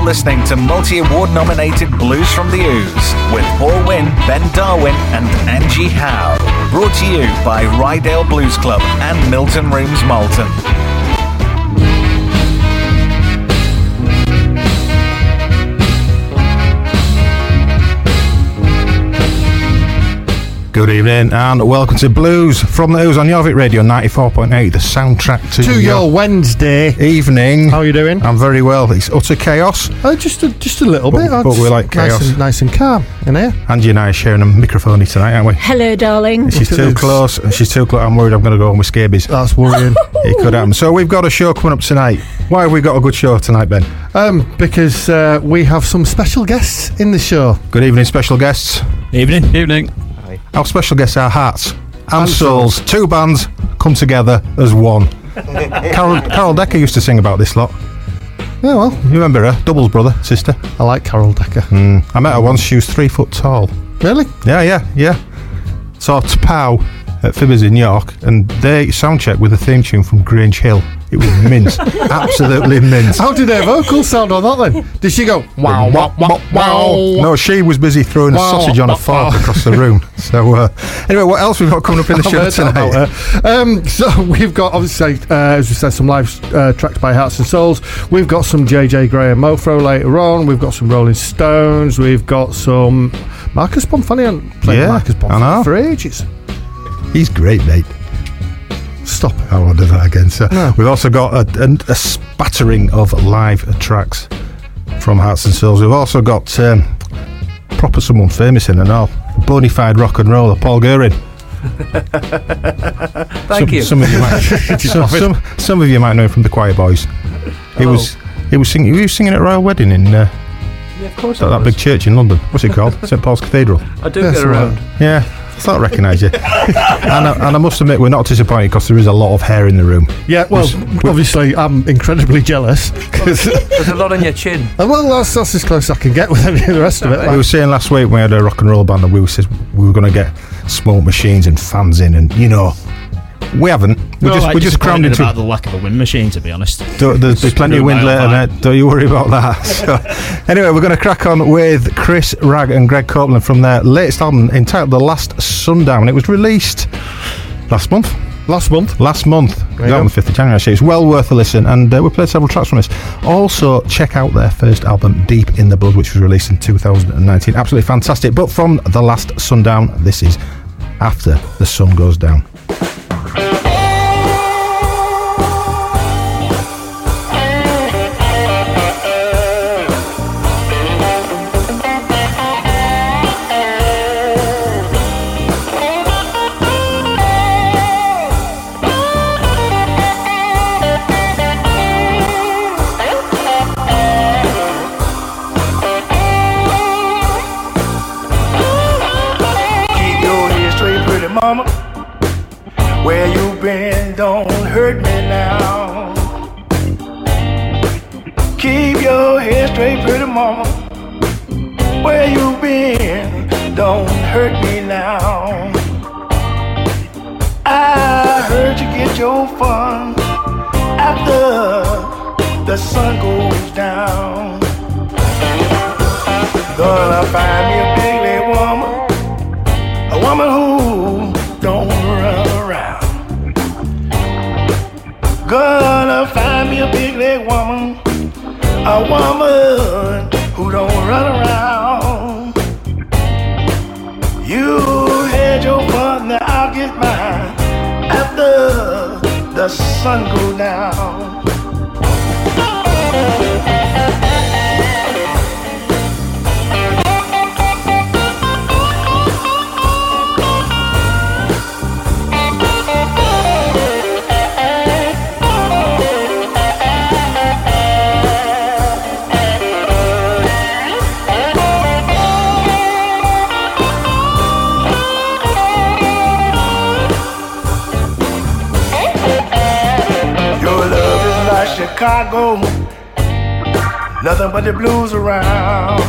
You're listening to multi award nominated Blues from the Ouse with Paul Winn, Ben Darwin, and Angie Howe. Brought to you by Ryedale Blues Club and Milton Rooms Malton. Good evening and welcome to Blues from the Ouse on Jorvik Radio 94.8, the soundtrack to, to your Wednesday. evening. How are you doing? I'm very well. It's utter chaos. Oh, just a, just a little But- bit. but we like nice and, nice and calm in here. Angie and I are sharing a microphone tonight, aren't we? Hello, darling. She's too this. close. and She's too close. I'm worried I'm going to go home with scabies. That's worrying. It could happen. So we've got a show coming up tonight. Why have we got a good show tonight, Ben? um, because uh, we have some special guests in the show. Good evening, special guests. Evening. Evening. Our special guests are Hearts and And Souls. Two bands come together as one. Carol, Carol Decker used to sing about this lot. Yeah, well, You remember her? Doubles brother, sister. I like Carol Decker. Mm. I met her once. She was three foot tall. Really? Yeah, yeah, yeah. Saw Pow at Fibbers in York, and they soundcheck with a theme tune from Grange Hill. It was mince, absolutely mince. How did her vocals sound on that then? Did she go wow wow wow wow? No, she was busy throwing a sausage on a wow, fork wow. across the room. So, uh, anyway, what else we've got coming up in the show tonight? Um, so we've got obviously, uh, as we said, some live uh, tracks by Hearts and Souls. We've got some JJ Grey and Mofro later on. We've got some Rolling Stones. We've got some Marcus Bonfanti. I played Yeah, Marcus I Bonfanti know. for ages. He's great, mate. Stop. I won't do that again. So No. we've also got a, a, a spattering of live tracks from Hearts and Souls. We've also got um, proper someone famous in and all. Bonafide rock and roller, Paul Goering. Thank some, you. Some of you might, some, some, some of you might know him from the Choir Boys. He Oh. was he was singing. He was singing at Royal Wedding in uh, yeah, of course. that, that big church in London. What's it called? St Paul's Cathedral. I do get around. Yeah, I thought I recognised you. and, I, and I must admit, we're not disappointed because there is a lot of hair in the room. Yeah, well, Just- obviously, I'm incredibly jealous. 'cause- There's a lot on your chin. Well, that's, that's as close as I can get with any of the rest of it. We like- were saying last week we had a rock and roll band and we said we were going to get smoke machines and fans in, and you know, we haven't. We We're just like we just crammed into. about the lack of a wind machine, to be honest. Don't- There's, there's plenty of wind Screw later, my mate. Don't you worry about that. So, anyway, we're going to crack on with Chris Wragg and Greg Copeland from their latest album entitled "The Last Sundown." It was released last month. Last month. Last month, There you on the 5th of January, actually. It's well worth a listen, and uh, we played several tracks from this. Also, check out their first album, Deep in the Blood, which was released in 2019. Absolutely fantastic. But from The Last Sundown, this is After the Sun Goes Down. Mama. Where you been, don't hurt me now. Keep your head straight, pretty mama. Where you been, don't hurt me now. I heard you get your fun after the sun goes down. Gonna find me a big woman. A woman who around. Gonna find me a big leg woman. A woman who don't run around. You had your fun, now I'll get mine. After the sun goes down. Chicago, nothing but the blues around.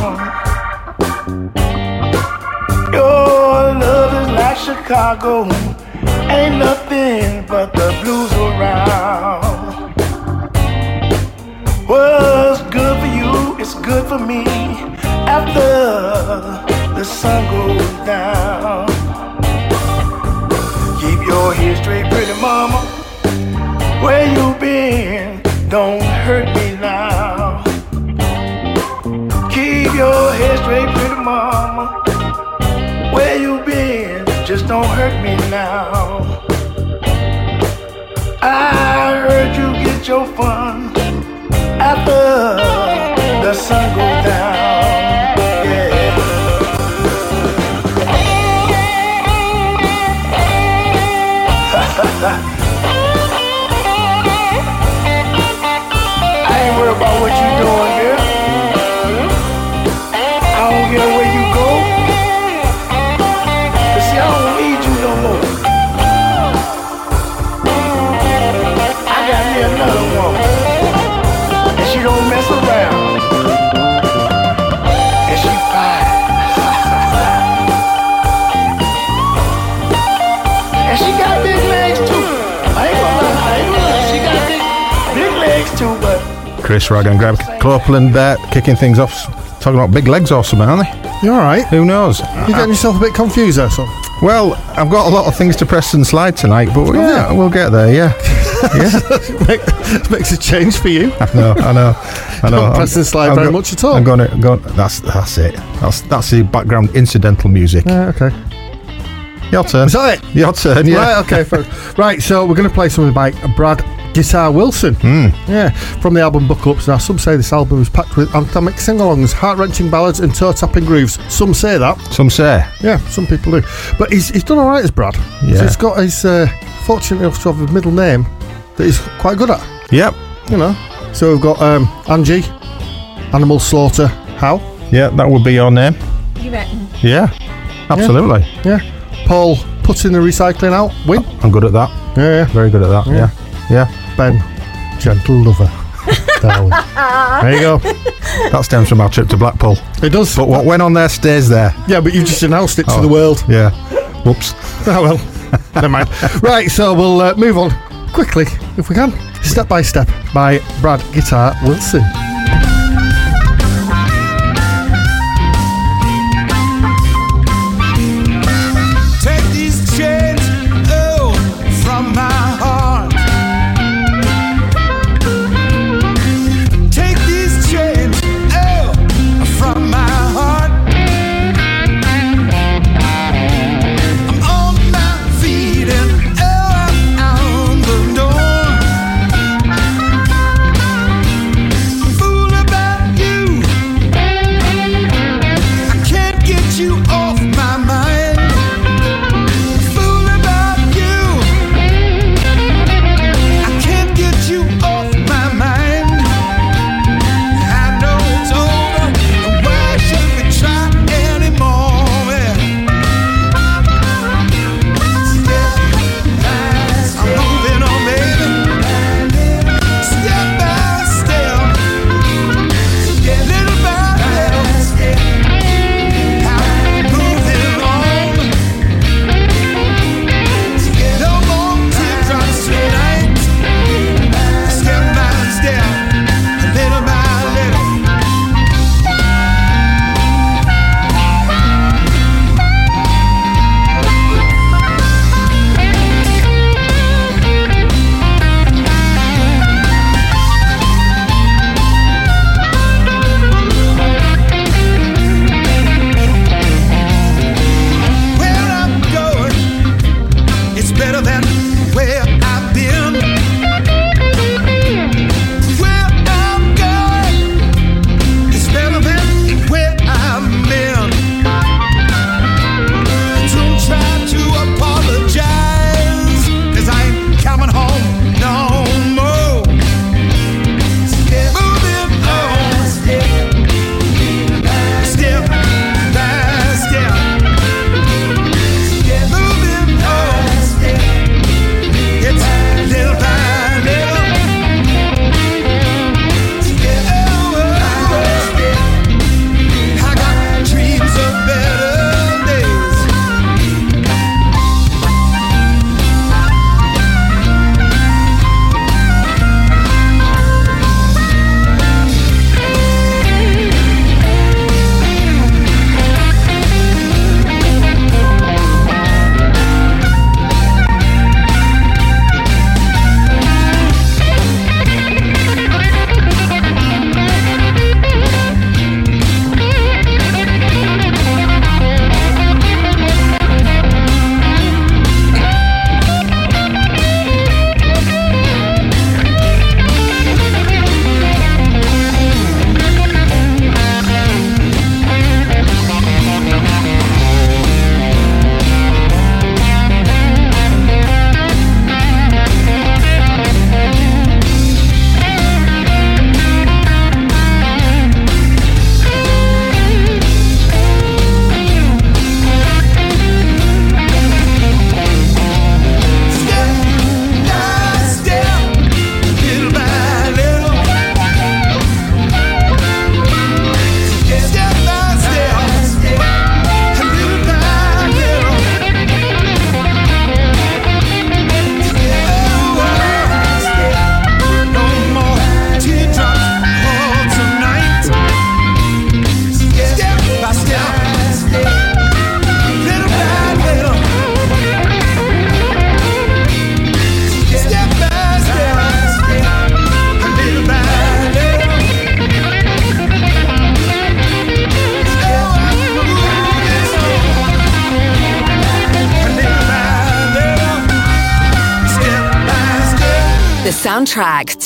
Your love is like Chicago, ain't nothing but the blues around. What's good for you is good for me after the sun goes down. Keep your head straight, pretty mama. Where you been? Don't hurt me now. Keep your head straight, pretty mama. Where you been? Just don't hurt me now. I heard you get your fun after the sun goes down. Chris Wragg and Greg Copeland there kicking things off, talking about big legs or something, aren't they? You all right? Who knows? You're getting yourself a bit confused there, son. Well, I've got a lot of things to press and slide tonight, but yeah, you? we'll get there. Yeah, yeah. Makes a change for you. I know, I know, I know. Don't press and slide very much at all. I'm going to go. That's that's it. That's that's the background incidental music. Yeah, okay. Your turn. Is that it? Your turn. Yeah. Right, okay. folks. right, so we're going to play something by Brad Guitar Wilson. Hmm. Yeah, from the album Buckle Ups. Now, some say this album is packed with anthemic sing alongs, heart wrenching ballads, and toe tapping grooves. Some say that. Some say. Yeah, some people do. But he's, he's done all right as Brad. Yeah. So he's got his, uh, fortunate enough to have a middle name that he's quite good at, Yep. you know. So we've got um, Angie, Animal Slaughter, How? Yeah, that would be your name. You reckon? Yeah. Absolutely. Yeah. Paul, putting the recycling out, win. I'm good at that. Yeah, yeah. Very good at that. Yeah. Yeah. Ben, gentle lover. Darwin. There you go. That stems from our trip to Blackpool. It does. But what went on there stays there. Yeah, but you just announced it to Oh. the world. Yeah. Whoops. Oh well. Never mind. Right, so we'll uh, move on quickly, if we can. Step by Step by Brad Guitar Wilson.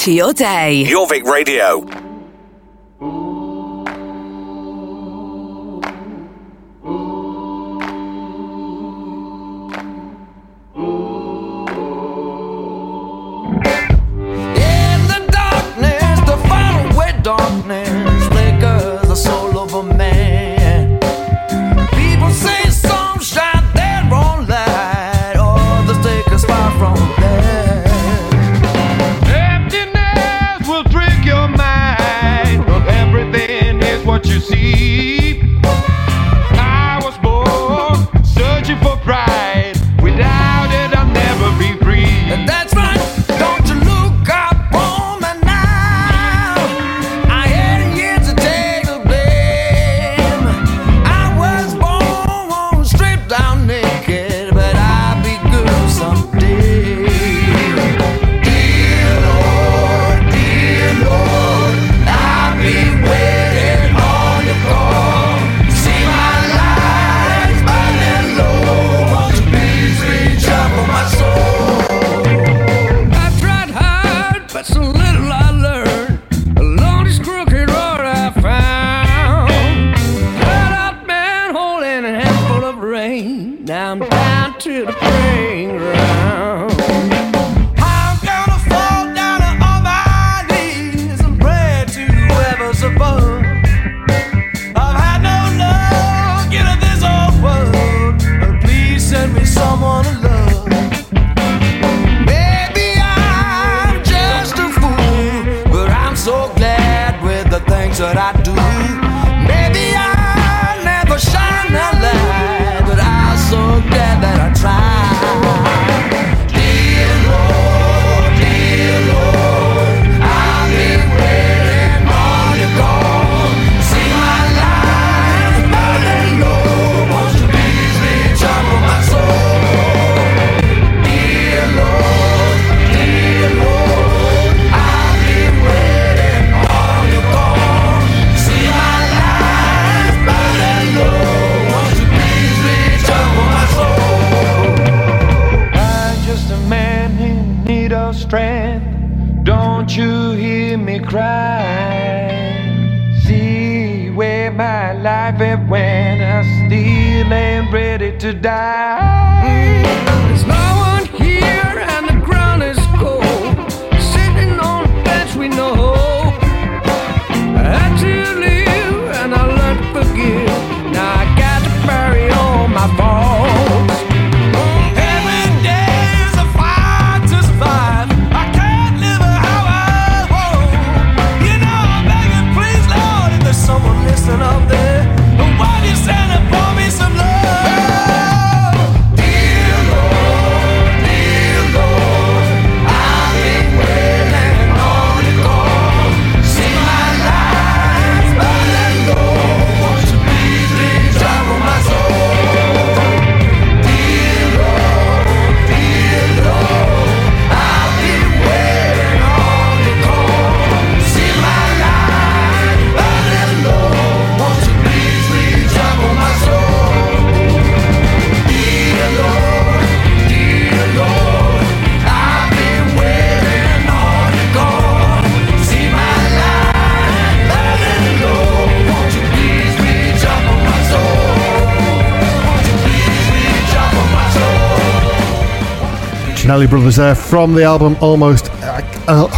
to your day. Jorvik Radio. was there from the album Almost. Uh,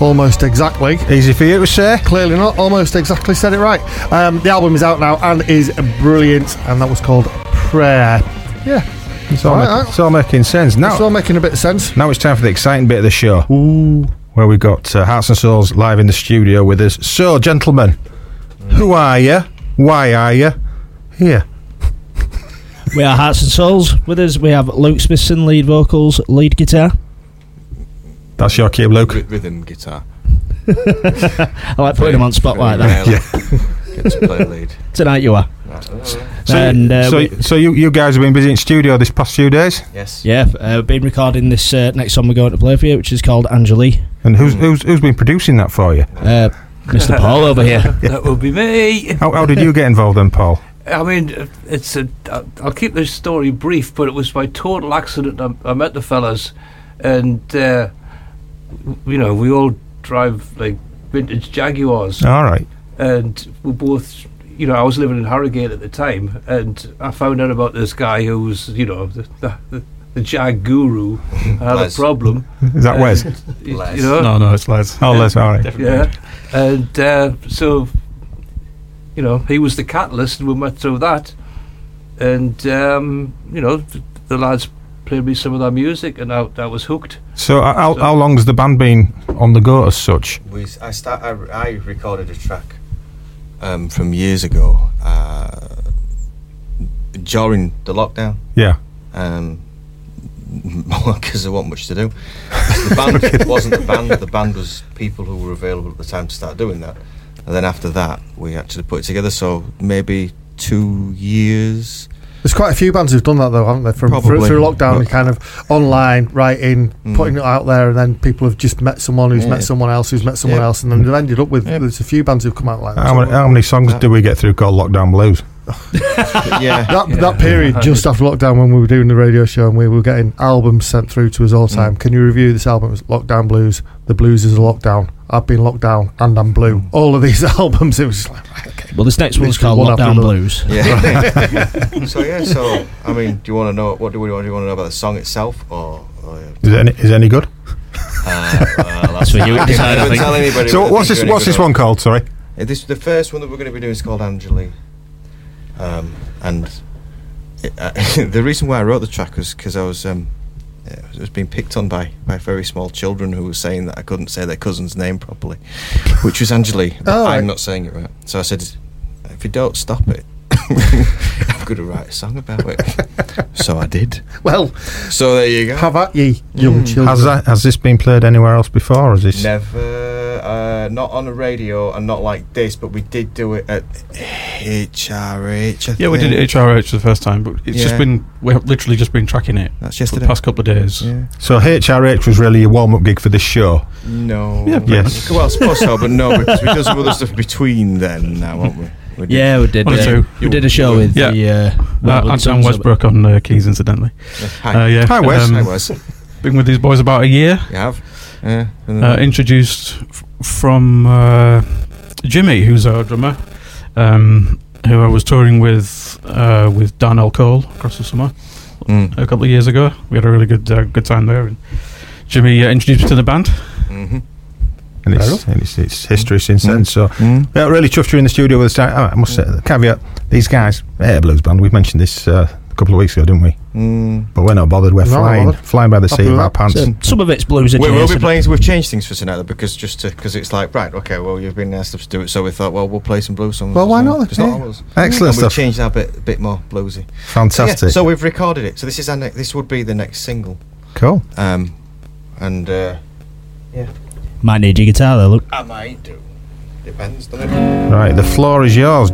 almost exactly. Easy for you to say. Clearly not. Almost exactly said it right. Um, the album is out now and is brilliant, and that was called Prayer. Yeah. It's all, all right, it's all making sense now. It's all making a bit of sense. Now it's time for the exciting bit of the show. Ooh. Where we've got uh, Hearts and Souls live in the studio with us. So, gentlemen, who are you? Why are you here? We are Hearts and Souls. With us, we have Luke Smithson, lead vocals, lead guitar. That's your cue, Luke. R- rhythm guitar. I like putting him on spot like that. Yeah. Get to play lead. Tonight you are. So, and, uh, so, so you, you guys have been busy in studio this past few days. Yes. Yeah, uh, been recording this uh, next song we're going to play for you, which is called Angelie. And who's who's who's been producing that for you? Uh, Mr. Paul over here. Yeah. That will be me. How, how did you get involved then, Paul? I mean, it's a. I'll keep this story brief, but it was by total accident I, I met the fellas, and uh, you know we all drive like vintage Jaguars. All right. And we both, you know, I was living in Harrogate at the time, and I found out about this guy who was, you know, the, the, the Jag guru had Les. a problem. Is that Wes? You know? No, no, it's Les. Oh, Les, all right. Yeah. And uh, so you know, he was the catalyst, and we went through that, and um, you know, th- the lads played me some of their music, and I, I was hooked. So, uh, how, how long has the band been on the go as such? We, s- I start. I, I recorded a track um, from years ago uh, during the lockdown. Yeah. Um, because there wasn't much to do. The band wasn't the band. The band was people who were available at the time to start doing that. And then after that, we actually put it together. So maybe two years. There's quite a few bands who've done that though, haven't they? From through, Probably. through lockdown, But- kind of online writing, Mm. putting it out there, and then people have just met someone who's Yeah. met someone else who's met someone Yeah. else, and then they've ended up with. Yeah. There's a few bands who've come out like that. How many, how many songs do we get through called Lockdown Blues? Yeah. that Yeah. that period just after lockdown when we were doing the radio show and we were getting albums sent through to us all the Mm. time. Can you review this album? It was Lockdown Blues. The blues is a lockdown. I've been locked down and I'm blue. Mm. All of these albums, it was like, okay. Well, this next one's called one Lockdown. Blues. Yeah. so yeah. So I mean, do you want to know what do we want? Do you want to know about the song itself, or? or Is it any, is it any good? uh, well, That's for you to I decide, I think. tell anybody So, what's this? What's this one called? Sorry. This the first one that we're going to be doing is called Angeli, um, and it, uh, the reason why I wrote the track was because I was um, I was being picked on by by very small children who were saying that I couldn't say their cousin's name properly, which was Angeli. Oh. I'm not saying it right, so I said, if you don't stop it. I'm going to write a song about it. so I did. Well, So there you go. have at ye, young Mm. children. Has that has this been played anywhere else before? Or is this? Never, uh, not on a radio and not like this, but we did do it at HRH. I Yeah, we did think. it HRH for the first time, but it's just been we've literally just been tracking it That's for the past couple of days. Yeah. So HRH was really your warm up gig for this show. No. Yeah, Yes. Well, I suppose so, but no, because we did some other stuff between then now, won't we? We. Yeah, we did. One or Uh, two. we did a show with Yeah. the. Uh, Uh, Wimbledon Anton Westbrook on uh, keys, incidentally. Hi. Uh, yeah. Hi, Wes. Hi, Wes. Been with these boys about a year. You have? Yeah. Uh, introduced f- from uh, Jimmy, who's our drummer, um, who I was touring with uh, with Dan L. Cole across the summer Mm. a couple of years ago. We had a really good uh, good time there. And Jimmy uh, introduced me to the band. Mhm. And it's, and it's, it's history since then. Mm. So, Mm. yeah, really chuffed you in the studio with us. I must say, the caveat: these guys, Air Blues Band. We mentioned this uh, a couple of weeks ago, didn't we? Mm. But we're not bothered. We're No, not flying, bothered. flying by the seat of our pants. So some of it's blues We will be playing. We've changed things for tonight though, because just because it's like right, okay. Well, you've been asked us to do it, so we thought, well, we'll play some blues songs. Well, why not? Just Yeah. not ours. Excellent and we've stuff. changed that bit, bit more bluesy. So, yeah, Fantastic. so we've recorded it. So this is our ne- this would be the next single. cool. Um, and uh, Might need your guitar though. Look. I might do. Depends, doesn't it? Right, the floor is yours.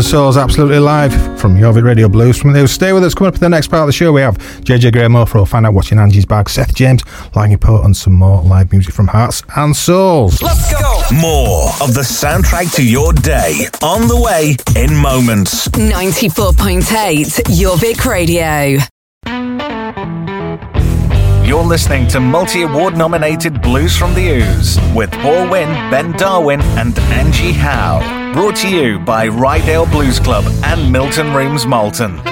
Hearts Souls, absolutely live from Jorvik Radio Blues. From there, stay with us. Coming up in the next part of the show, we have JJ Grey Mofro, find out what's in Angie's bag, Seth James, Larkin Poe, and some more live music from Hearts and Souls. Let's go. More of the soundtrack to your day on the way in moments. 94.8 Jorvik Radio. You're listening to multi award nominated Blues from the Ouse with Paul Winn, Ben Darwin, and Angie Howe. Brought to you by Ryedale Blues Club and Milton Rooms Malton.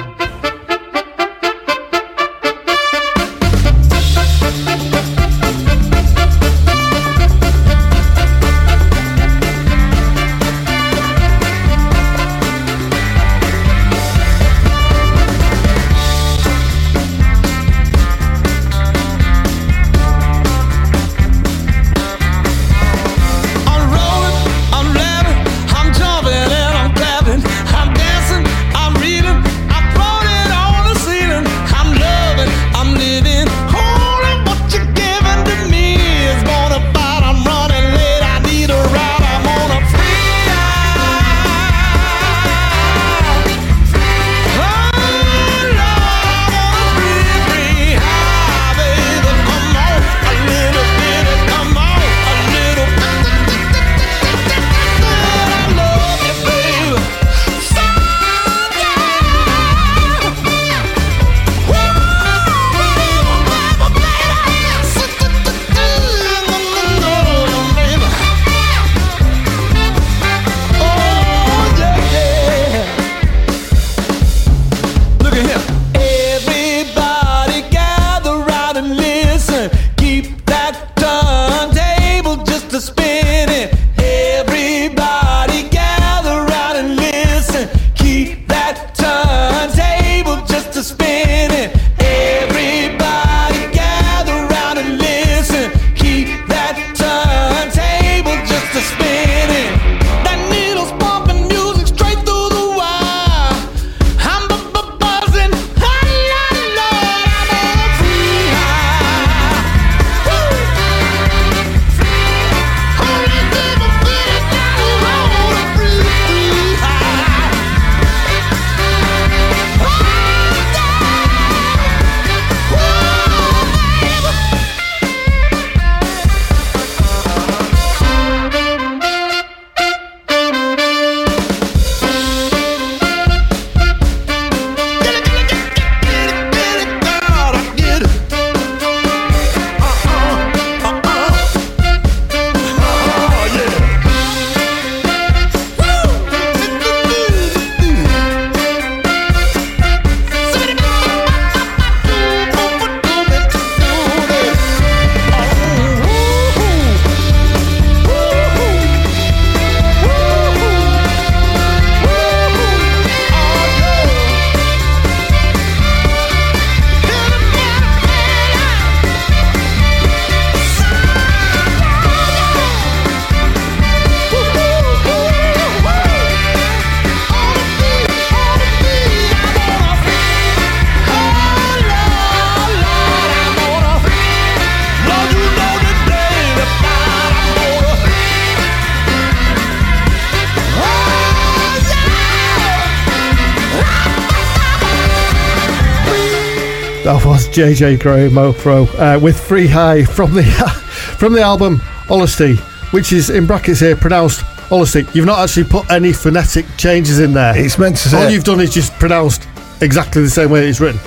JJ Grey Mofro uh, with Free High from the from the album Honesty, which is in brackets here pronounced Honesty. You've not actually put any phonetic changes in there. It's meant to say. All you've done is just pronounced exactly the same way it's written.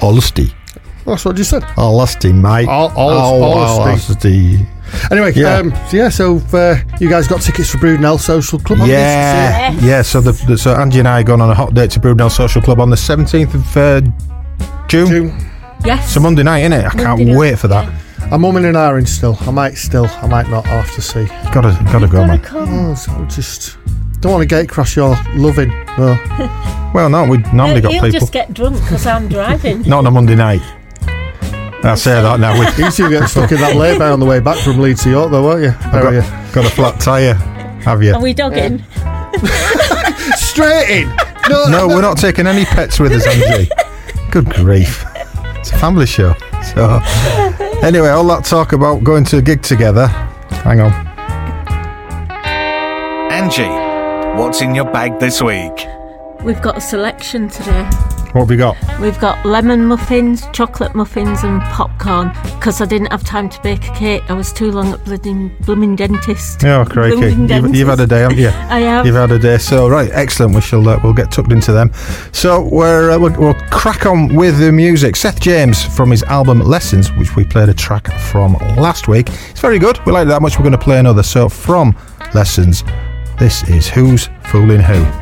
Honesty. That's what you said. Honesty, mate. Hol- Oh, honesty. Anyway, Yeah. um, so yeah, so uh, you guys got tickets for Brudenell Social Club on Yeah, this? yeah. So the, the so Angie and I are going on a hot date to Brudenell Social Club on the seventeenth of uh, June. Yes. It's a Monday night, isn't it? I can't Monday night, wait for that. I'm umming and ahhing still. I might still, I might not. I'll have to see. Gotta, gotta go, man. Oh, so just don't want to gate crash your loving. No. Well, no, we normally got He'll people. just get drunk because I'm driving. Not on a Monday night. I say that now. We You two get stuck in that lay-by on the way back from Leeds to York, though, won't you? How are you? got, got a flat tyre, have you? Are we dogging? Straight in. No, No, we're not taking any pets with us, Angie. Good grief. It's a family show. So, anyway, all that talk about going to a gig together. Hang on. Angie, What's in your bag this week? We've got a selection today. What have we got? We've got lemon muffins, chocolate muffins, and popcorn. Because I didn't have time to bake a cake, I was too long at blooming, blooming dentist. Oh, crikey. Blooming You've, you've had a day, haven't you? I have. You've had a day. So, right, excellent. We shall uh, we'll get tucked into them. So, we're, uh, we'll, we'll crack on with the music. Seth James from his album Lessons, which we played a track from last week. It's very good. We like it that much. We're going to play another. So, from Lessons, this is Who's Fooling Who?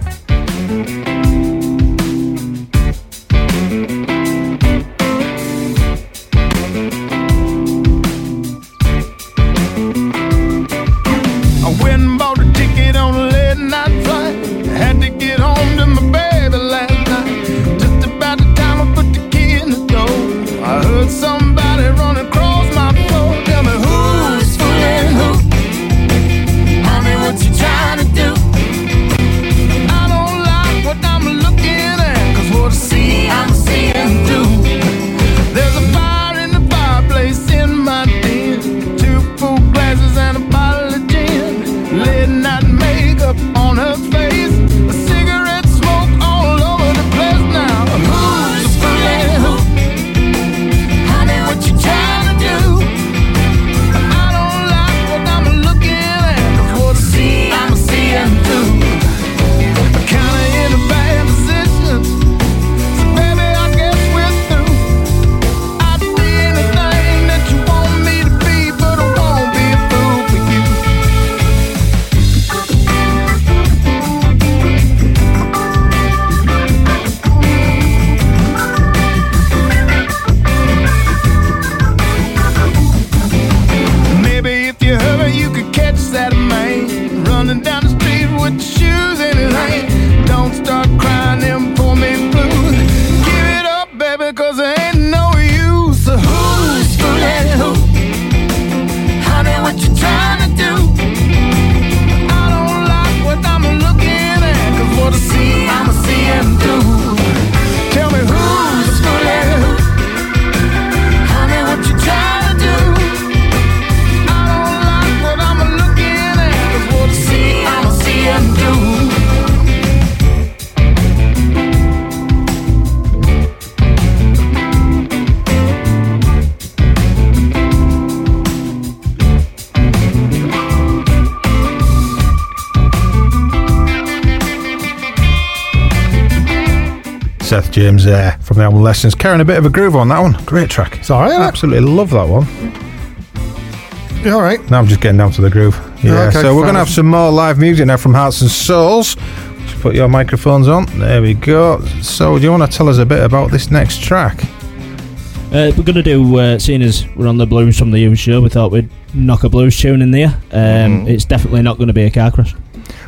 James there from the album Lessons. Carrying a bit of a groove on that one. Great track. It's all right. Absolutely love that one. You all right? Now I'm just getting down to the groove. Yeah. Okay, so we're going to have some more live music now from Hearts and Souls. Just put your microphones on. There we go. So, do you want to tell us a bit about this next track? Uh, we're going to do, uh, seeing as we're on the Blues from the Ouse show, we thought we'd knock a blues tune in there. Um, Mhm. It's definitely not going to be a car crash.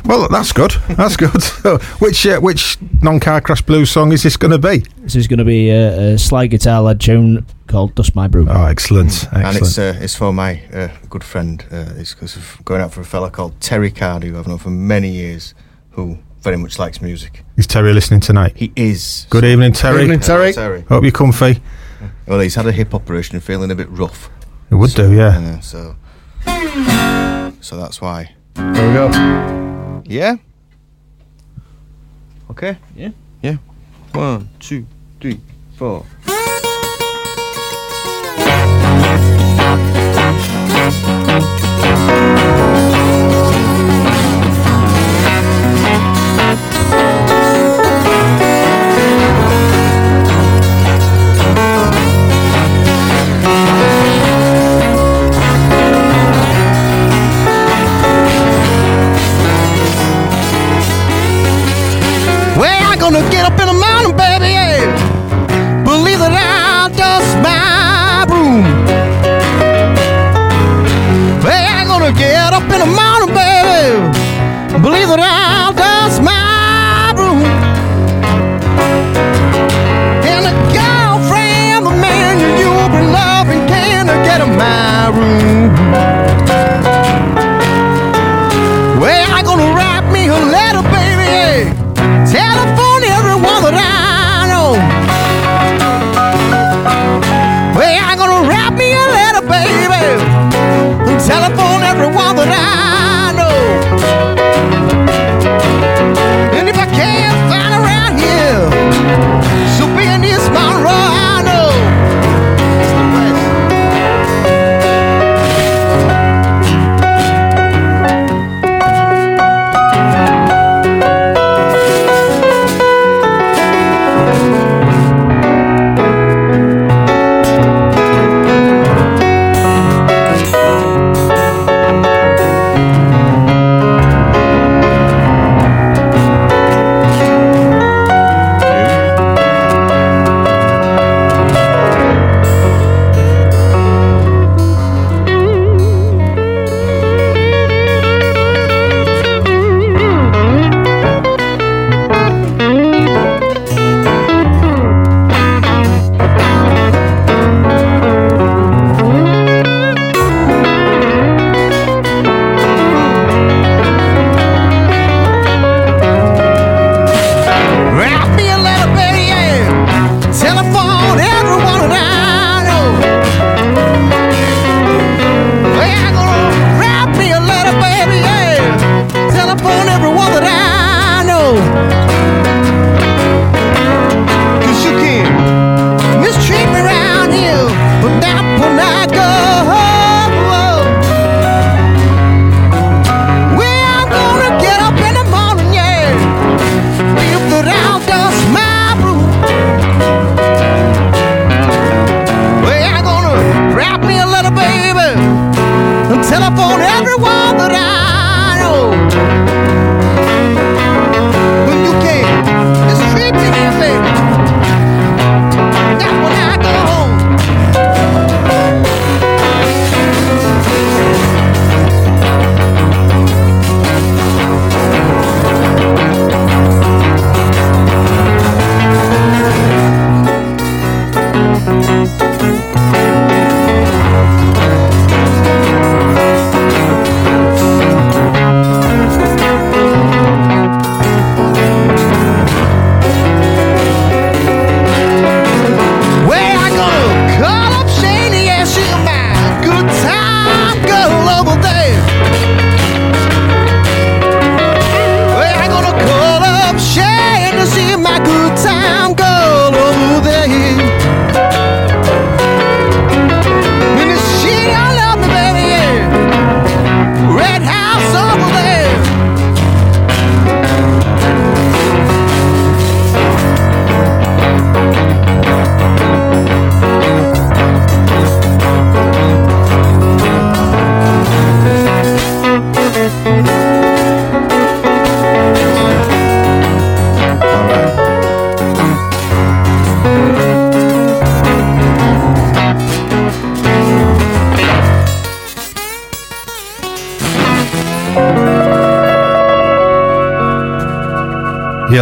Well, that's good. That's good. So, which uh, which non-car crash blues song is this going to be? This is going to be a, a slide guitar led tune called Dust My Broom. Oh, excellent. excellent. And it's uh, it's for my uh, good friend. Uh, it's because of going out for a fella called Terry Cardy, who I've known for many years, who very much likes music. Is Terry listening tonight? He is. Good evening, Terry. Good Evening, Terry. Terry. Hope you're comfy. Well, he's had a hip operation, and feeling a bit rough. It would do, yeah. Uh, so, so that's why. There we go. Yeah. Okay. Yeah. Yeah. One, two, three, four.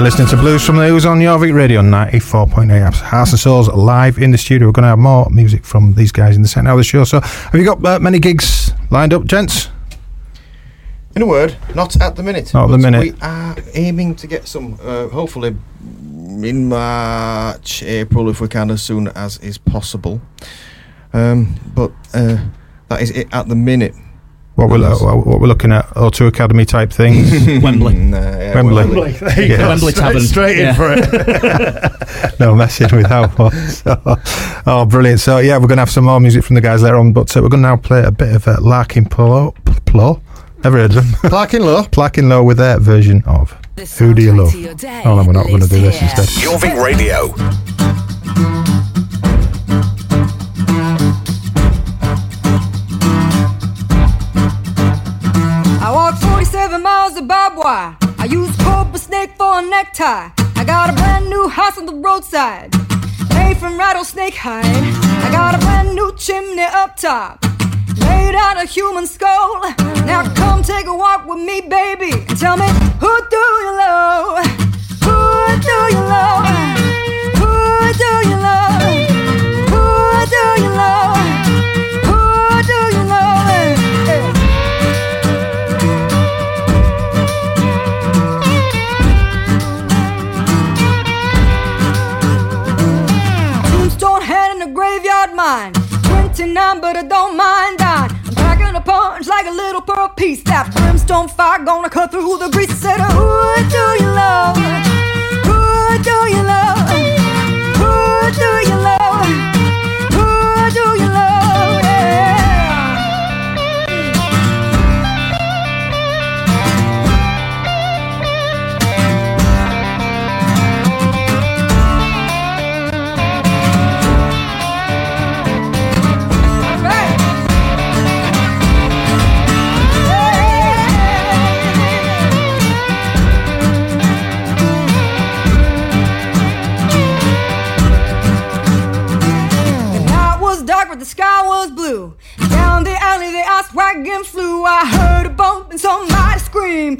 You're listening to Blues from the Ouse on Jorvik Radio 94.8 Hearts and Souls live in the studio. We're going to have more music from these guys in the second hour of the show. So, have you got uh, many gigs lined up, gents? In a word, not at the minute. Not at the minute. We are aiming to get some, uh, hopefully in March, April, if we can, as soon as is possible. Um, but uh, that is it at the minute. What we're, lo- what what we're looking at, O2 Academy type things. Wembley. Nah, yeah, Wembley. Wembley. There you Yeah. go. Wembley Straight- Tavern. Straight in Yeah. for it. no messing with that one. So, oh, brilliant. So, yeah, we're going to have some more music from the guys later on, but uh, we're going to now play a bit of uh, Larkin Polo. Plo? Never heard of them. Clarkin Low. Larkin Low with their version of Who Do You Love? Oh, no, we're not going to do this instead. Jorvik Radio. I walked 47 miles of barbed wire. A necktie. I got a brand new house on the roadside, made from rattlesnake hide. I got a brand new chimney up top, made out of human skull. Now come take a walk with me, baby, and tell me who do you love? Who do you love? Who do you love? 29, but I don't mind dying. I'm packing a punch like a little pearl piece. That brimstone fire gonna cut through the grease. Said, Who do you love? Who do you love? The sky was blue. Down the alley, the ice wagon flew. I heard a bump and somebody scream.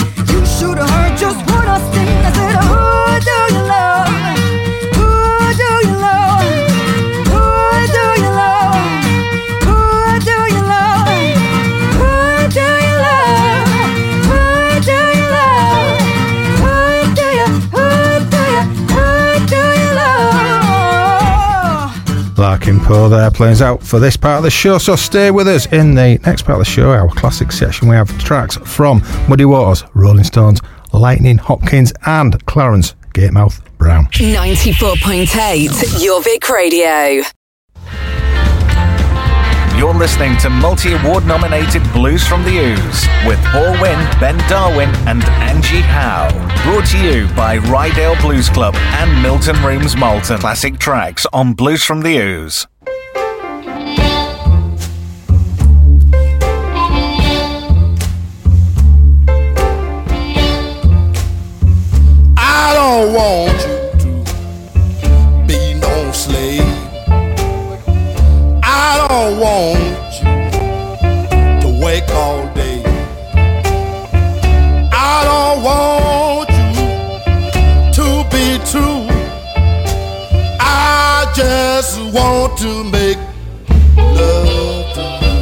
Larkin Poe there playing us out for this part of the show. So stay with us in the next part of the show, our classic section. We have tracks from Muddy Waters, Rolling Stones, Lightning Hopkins, and Clarence Gatemouth Brown. 94.8 Jorvik Radio. You're listening to multi award nominated Blues from the Ouse with Paul Winn, Ben Darwin, and Angie Howe. Brought to you by Ryedale Blues Club and Milton Rooms Malton. Classic tracks on Blues from the Ouse. I don't want you to be no slave. I don't want you to wake all day. I don't want you to be true. I just want to make love to you.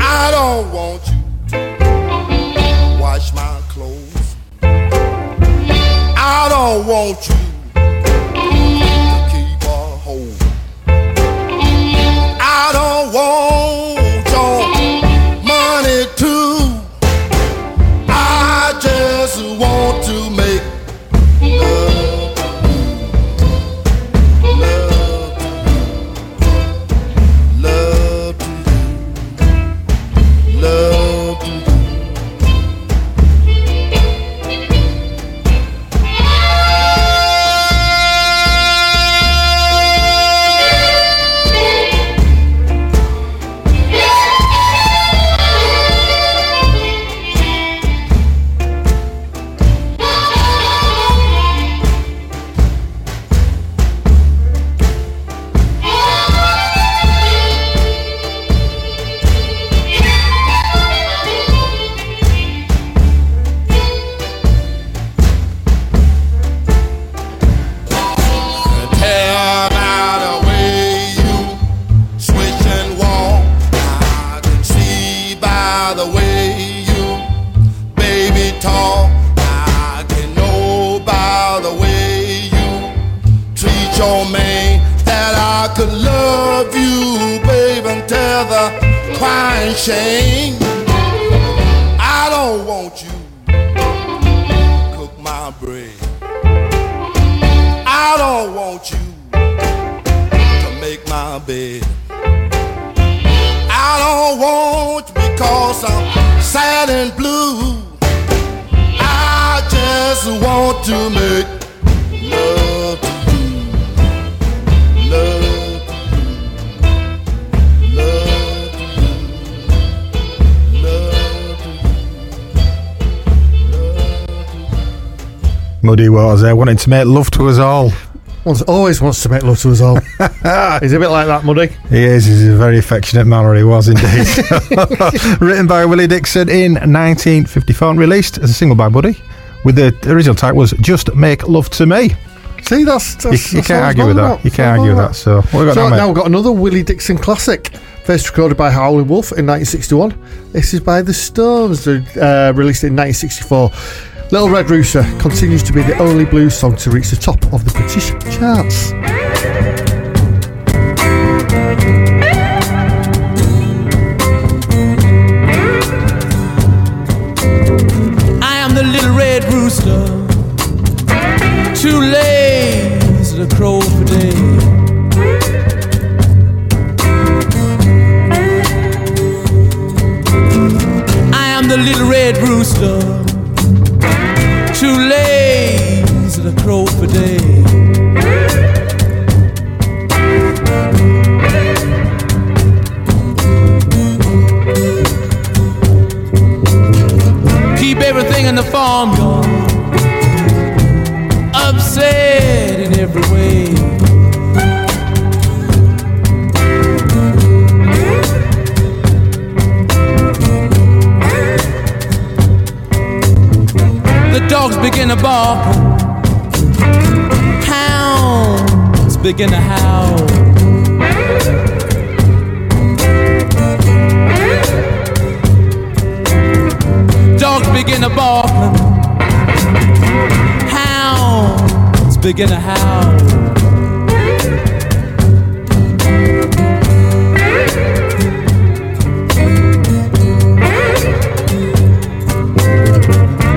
I don't want you to wash my clothes. I don't want you shame. I don't want you cook my bread. I don't want you to make my bed. I don't want you because I'm sad and blue. I just want to make Muddy Waters there, wanting to make love to us all. Wants, always wants to make love to us all. He's a bit like that, Muddy. He is. He's a very affectionate man, he was indeed. Written by Willie Dixon in 1954 and released as a single by Buddy. With the original title was "Just Make Love to Me." See, that's, You, that's you that's can't what I was argue with that. You can't argue with that. So what have we got So now, now we've got another Willie Dixon classic. First recorded by Howlin' Wolf in 1961. This is by The Stones, uh, released in 1964. Little Red Rooster continues to be the only blues song to reach the top of the British charts. I am the little red rooster, too lazy to crow for day. I am the little red rooster, crow for day. Keep everything in the farmyard upset in every way. The dogs begin to bark, begin to howl. Dogs begin to bark, hounds begin to howl.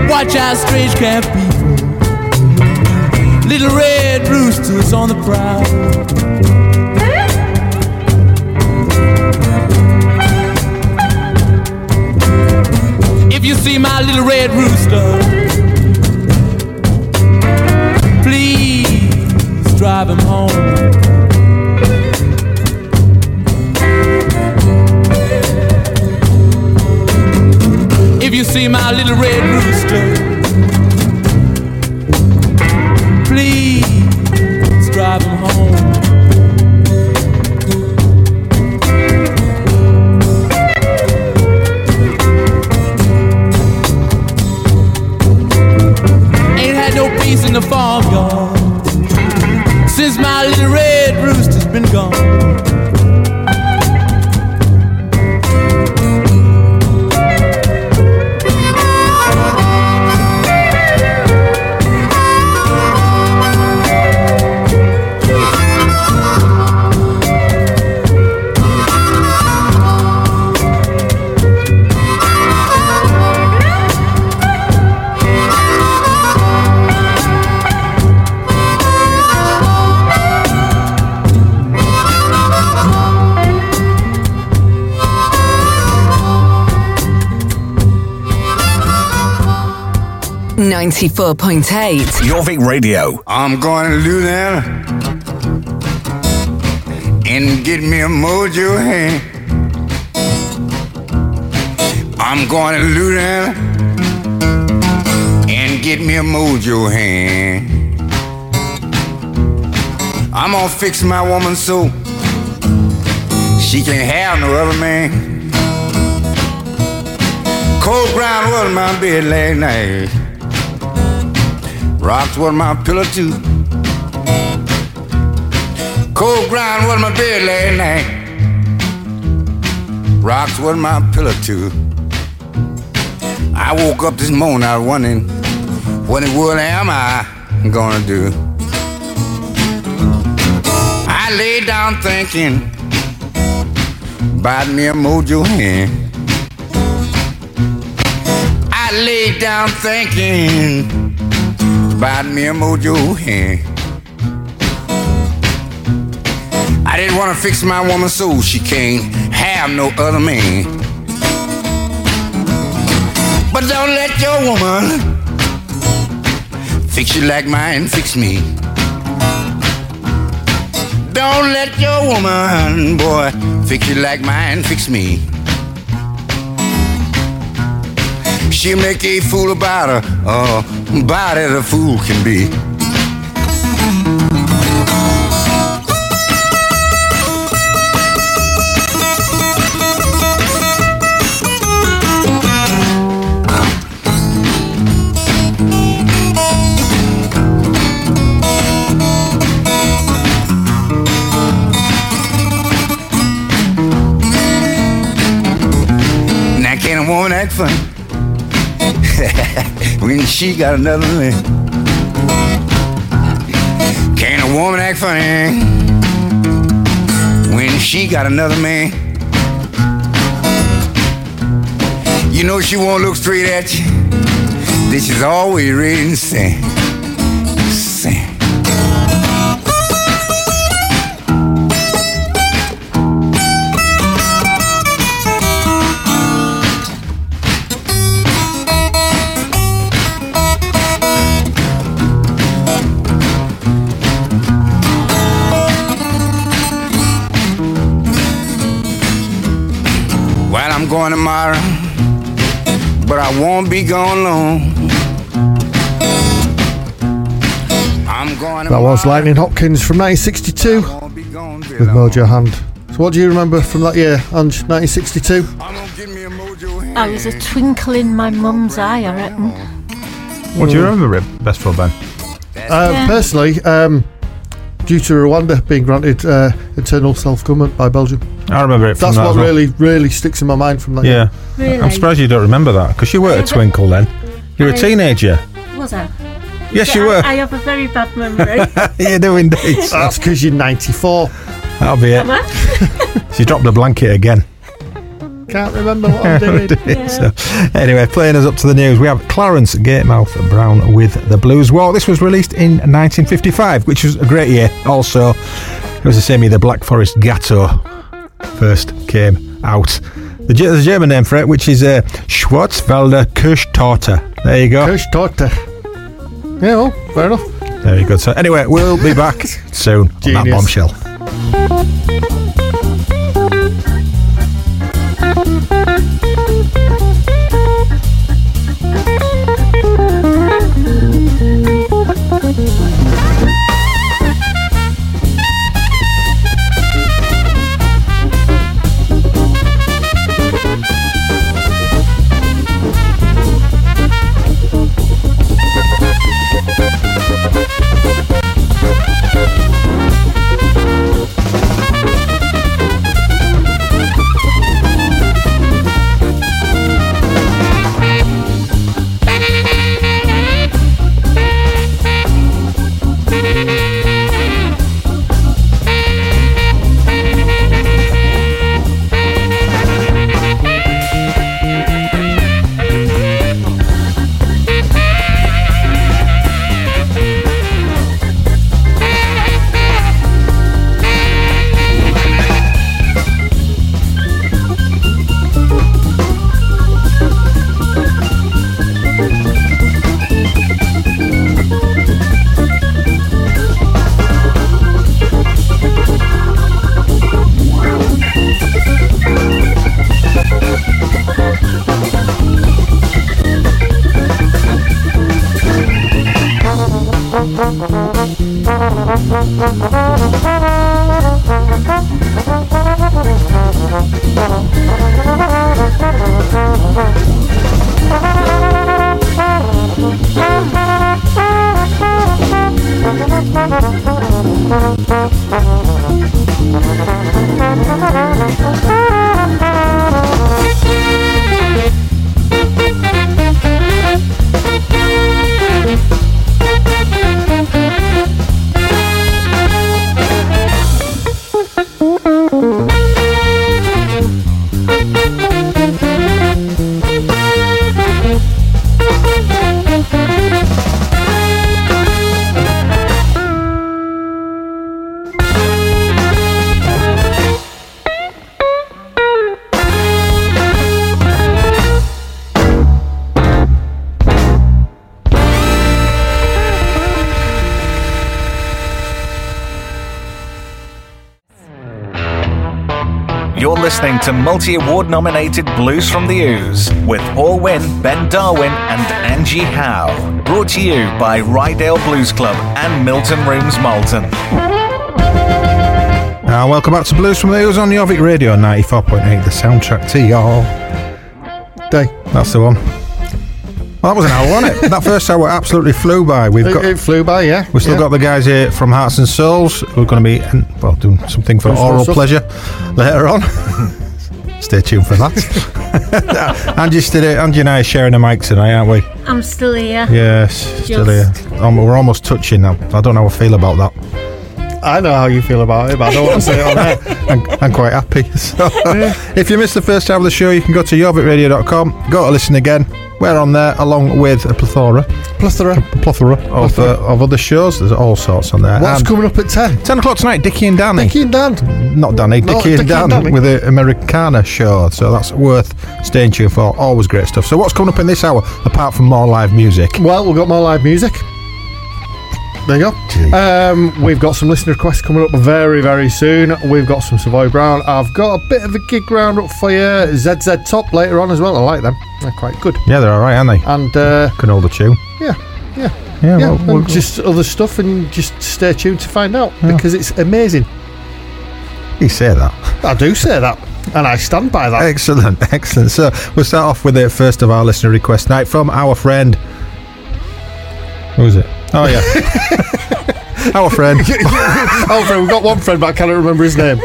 Watch out, strange camp people. Little red roosters on the prowl. If you see my little red rooster, please drive him home. If you see my little red rooster, please drive him home. Ain't had no peace in the farmyard since my little red rooster's been gone. Ninety-four point eight. Jorvik Radio. I'm going to Louisiana and get me a mojo hand. I'm going to Louisiana and get me a mojo hand. I'm gonna fix my woman so she can't have no other man. Cold ground was my bed last night. Rocks was my pillow too. Cold ground was my bed last night. Rocks was my pillow too. I woke up this morning, I was wondering what in the world am I gonna do? I lay down thinking, bought me a mojo hand. I laid down thinking, bought me a mojo hand. I didn't want to fix my woman so she can't have no other man. But don't let your woman fix you like mine fix me. Don't let your woman, boy, fix you like mine fix me. She'll make a fool about her, oh, about it a fool can be. Woman act funny when she got another man? Can a woman act funny when she got another man? You know she won't look straight at you. This is always ready to. Sing. I'm going tomorrow, but I won't be gone long. I'm going That was Lightning Hopkins from 1962 with Mojo Hand. So, what do you remember from that year, Ange? 1962? I was a twinkle in my mum's eye, I reckon. What do you remember, Rib? Best for Ben? Uh, Yeah. Personally, um, due to Rwanda being granted uh, internal self government by Belgium. I remember it from That's that what well. really, really sticks in my mind from that. Yeah. Really? I'm surprised you don't remember that because you were a twinkle then. You were a I- teenager. Was I? Yes, Yeah, you were. I, I have a very bad memory. you do indeed. That's because you're 94. That'll be it. She dropped the blanket again. Can't remember what I'm doing. So, anyway, playing us up to the news, we have Clarence Gatemouth Brown with The Blues Walk. This was released in 1955, which was a great year. Also, it was the same year the Black Forest Gateau first came out. The, a German name for it, which is uh, Schwarzwälder Kirschtorte. There you go. Kirschtorte. Yeah, well, fair enough. Very good. So, anyway, we'll be back soon on that Genius. bombshell. listening to multi award nominated Blues from the Ouse with Paul Winn, Ben Darwin, and Angie Howe. Brought to you by Ryedale Blues Club and Milton Rooms Malton. Uh, welcome back to Blues from the Ouse on Jorvik Radio 94.8, the soundtrack to your day. That's the one. Well, that was an hour, wasn't it? that first hour absolutely flew by. We've It- got it flew by, yeah. We've still Yeah. got the guys here from Hearts and Souls who are going to be well doing something for Doing oral pleasure later on. Stay tuned for that. Angie, still here. Angie and I are sharing a mic tonight, aren't we? I'm still here. Yes, still here. Um, we're almost touching now. I don't know how I feel about that. I know how you feel about it, but I don't want to say it on air. I'm, I'm quite happy. So, if you missed the first half of the show, you can go to jorvikradio.com, go to listen again. We're on there along with a plethora, plethora, plethora of, uh, of other shows. There's all sorts on there. What's And coming up at 10? 10 o'clock tonight, Dickie and Danny. Dickie and Dan. Not Danny, No, Dickie and Dan and Danny. with the Americana show. So that's worth staying tuned for. Always great stuff. So what's coming up in this hour apart from more live music? Well, we've got more live music. There you go. Um, we've got some listener requests coming up very, very soon. We've got some Savoy Brown. I've got a bit of a gig roundup for you. ZZ Top later on as well. I like them. They're quite good. Yeah, they're all right, aren't they? And uh, Can hold the tune. yeah, yeah, Yeah, well, and we'll- just other stuff, and just stay tuned to find out because it's amazing. You say that. I do say that, and I stand by that. Excellent, excellent. So we'll start off with the first of our listener request night from our friend. Who is it? Oh yeah, our friend oh, friend, we've got one friend, but I cannot remember his name.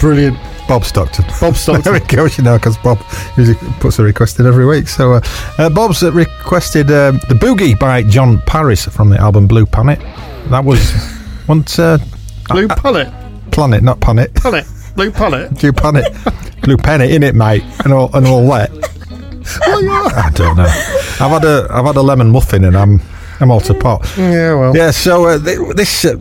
Brilliant. Bob Stockton. Bob Stockton. there we go. You know, because Bob usually puts a request in every week. So uh, uh, Bob's requested um, the Boogie by Jon Paris from the album Blue Planet. That was once uh, Blue Planet. Planet, not Planet. Planet. Blue Planet. Blue Planet. Blue Planet in it, mate, and all and all that. I don't know. I've had a I've had a lemon muffin and I'm I'm all to pot. Yeah, well. Yeah, so uh, th- this uh,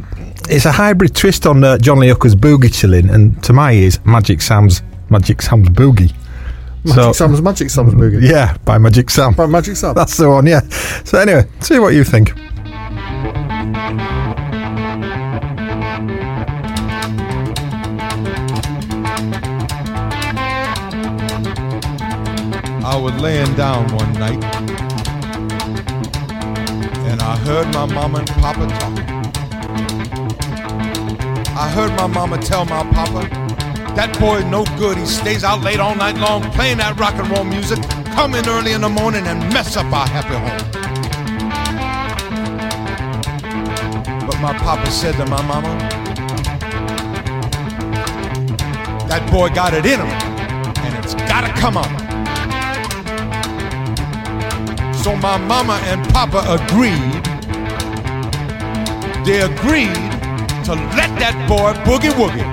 is a hybrid twist on uh, John Lee Hooker's Boogie Chillin', and to my ears, Magic Sam's Magic Sam's Boogie. Magic Sam's Magic Sam's Boogie. Yeah, by Magic Sam. By Magic Sam. That's the one. Yeah. So anyway, see what you think. I was laying down one night and I heard my mama and papa talking. I heard my mama tell my papa, that boy no good. He stays out late all night long playing that rock and roll music, come in early in the morning and mess up our happy home. But my papa said to my mama, that boy got it in him and it's gotta come out. So my mama and papa agreed. They agreed to let that boy boogie woogie.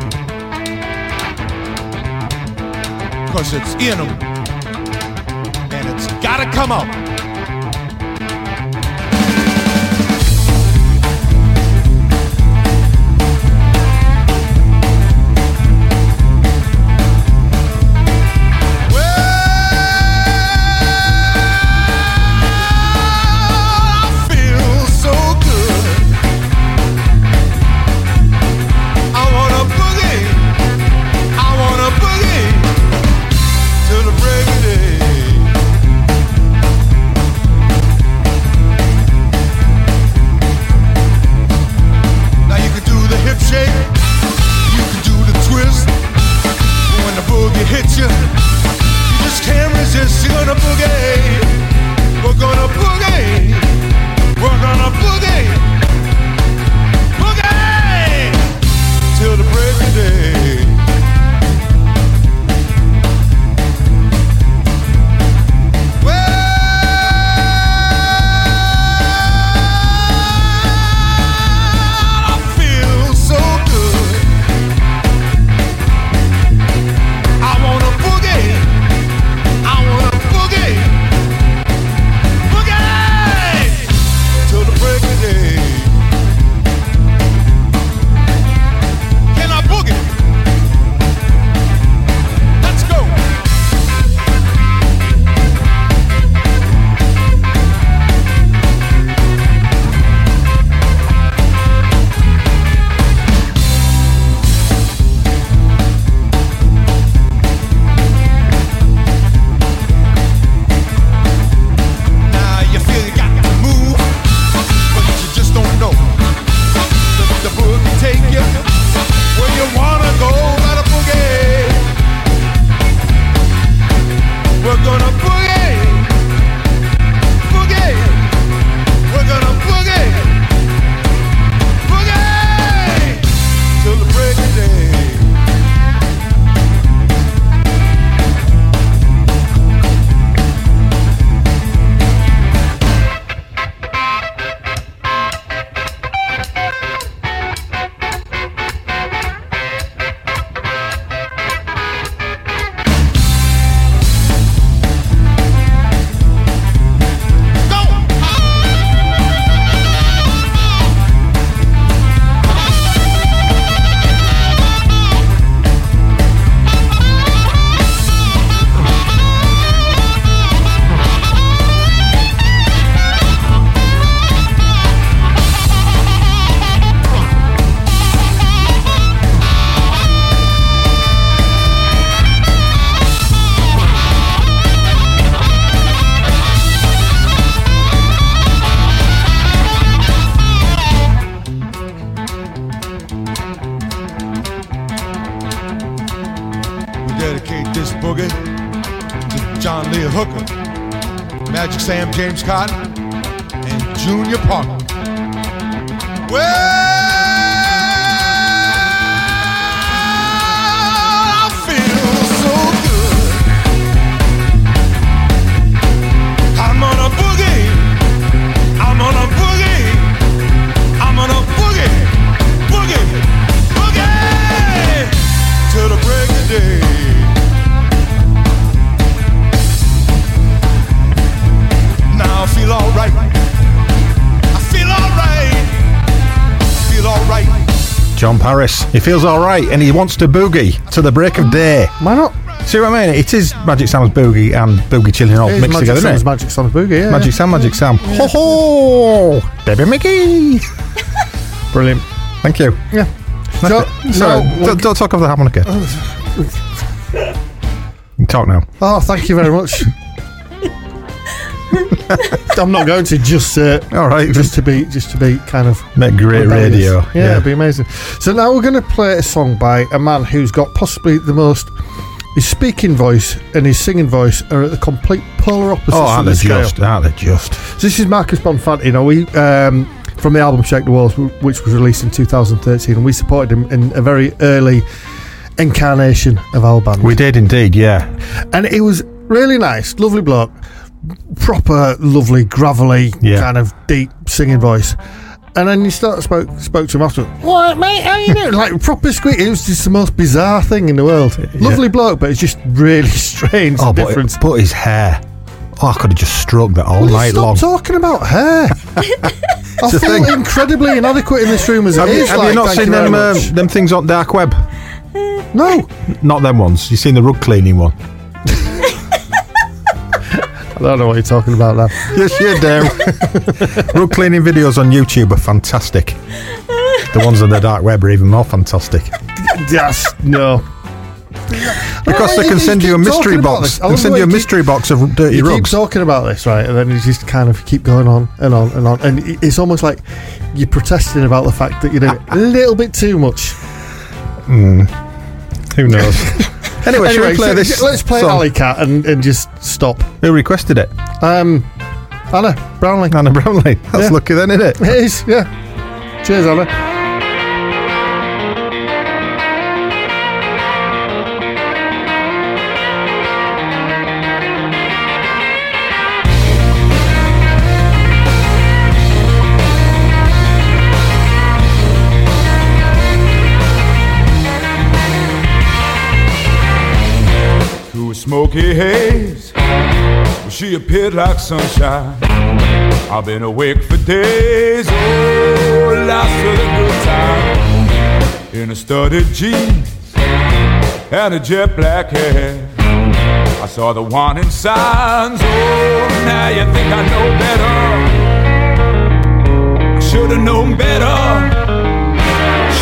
Cause it's in him. And it's gotta come out. Cotton, Jon Paris. He feels all right and he wants to boogie to the break of day. Why not? See what I mean? It is Magic Sam's boogie and boogie chilling all mixed Magic together, Sam's isn't it? Magic Sam's boogie, yeah. Magic Sam, Magic Sam. Ho ho! Baby Mickey! Brilliant. Thank you. Yeah. So, So- sorry, now- don't, don't talk of the harmonica. You talk now. Oh, thank you very much. I'm not going to just uh, all right, just to be just to be kind of Make great rebellious. radio. Yeah, Yeah. it'd be amazing. So now we're going to play a song by a man who's got possibly the most. His speaking voice and his singing voice are at the complete polar opposites Oh, of aren't the they scale. just? Aren't they just? So this is Marcus Bonfanti. You know, we um, from the album "Shake the Walls," which was released in 2013, and we supported him in a very early incarnation of our band. We did indeed, yeah. and it was really nice, lovely bloke, proper lovely gravelly Yeah. kind of deep singing voice. And then you start spoke spoke to him after. What mate? How you doing? like proper squeak. It was just the most bizarre thing in the world. Lovely bloke, but it's just really strange. Oh, but, difference. but his hair. Oh, I could have just stroked that all you night stop long. talking about hair. I feel thing. incredibly inadequate in this room as have it you, is. have like, you not seen very them um, them things on dark web? No, Not them ones. You've seen the rug cleaning one. I don't know what you're talking about now. Yes, you do. rug cleaning videos on YouTube are fantastic. The ones on the dark web are even more fantastic Yes, no. because they can send you a mystery box. I They love send you a mystery box of dirty you keep rugs. talking about this, right? And then you just kind of keep going on and on and on. And it- it's almost like you're protesting about the fact that you do it a little bit too much. Hmm. Who knows? anyway, Anyway, play so this? let's play song? Alley Cat and, and just stop. Who requested it? Um, Anna Brownlee. Anna Brownlee. That's Yeah. lucky then, isn't it? It is, yeah. Cheers, Anna. Smoky haze. She appeared like sunshine. I've been awake for days, oh, to the good time. In a studded jeans and a jet black hair. I saw the warning signs, oh, now you think I know better. I should've known better.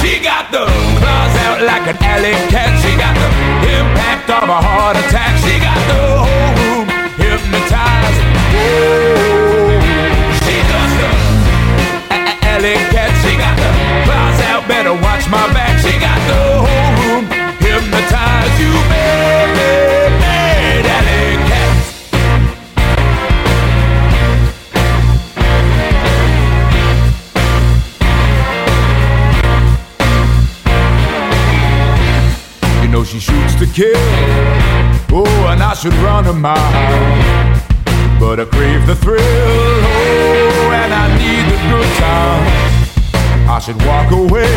She got the claws out like an alley cat. She got impact of a heart attack. She got the whole room hypnotized. Whoa. She does the cat. She shoots to kill. Oh, and I should run a mile. But I crave the thrill. Oh, and I need the good times. I should walk away.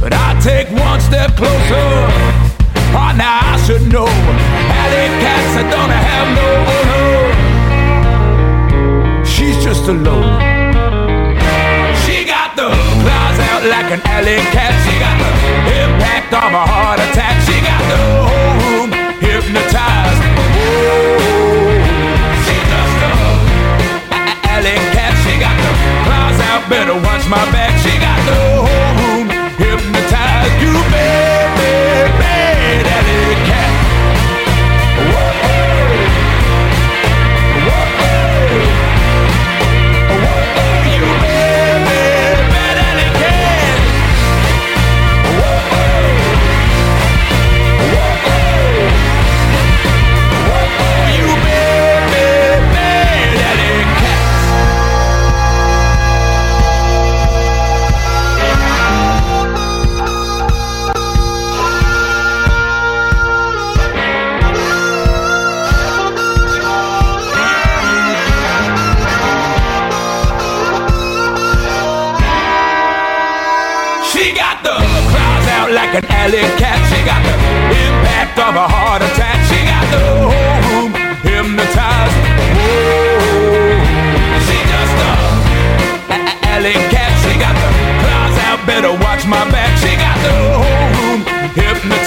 But I take one step closer. Oh, now I should know. Alley cats that don't have no owner. She's just alone. Out like an alley cat. She got the impact of a heart attack. She got the whole room hypnotized. Whoa. She just a- alley cat. She got the claws out. Better watch my back. She got the alley cat. She got the impact of a heart attack. She got the whole room hypnotized. Whoa, she just a, a a- alley cat. She got the claws out. Better watch my back. She got the whole room hypnotized.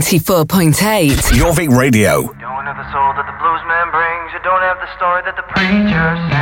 94.8. Jorvik Radio. You don't have the soul that the blues man brings. You don't have the story that the preacher says.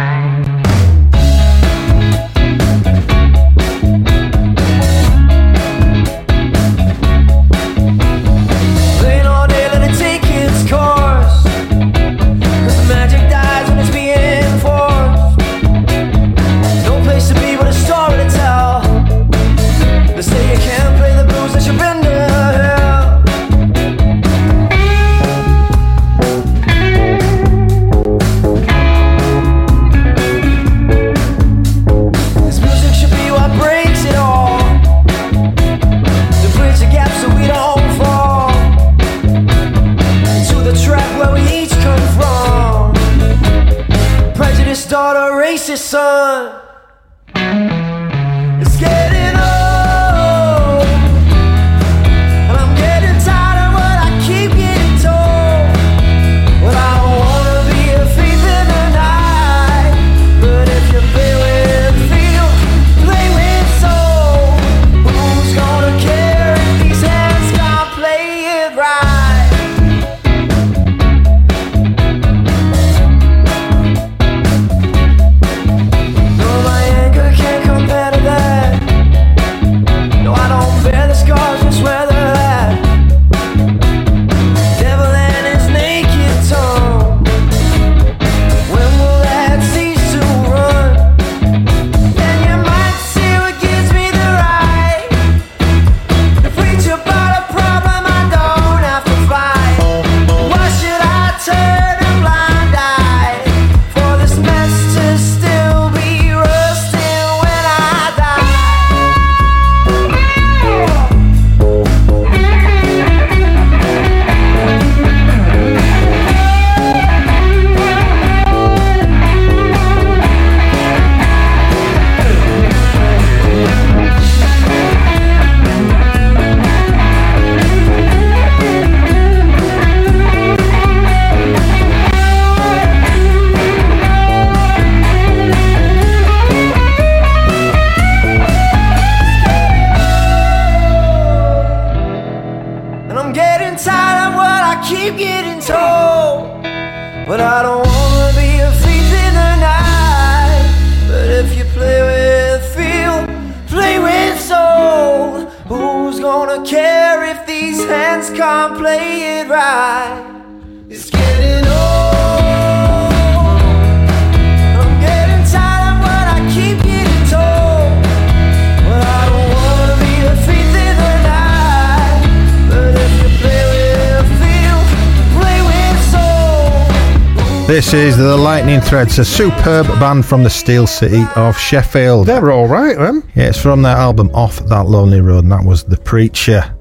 This is the Lightning Threads, a superb band from the Steel City of Sheffield. They're all right, then. Yeah, it's from their album Off That Lonely Road, and that was The Preacher.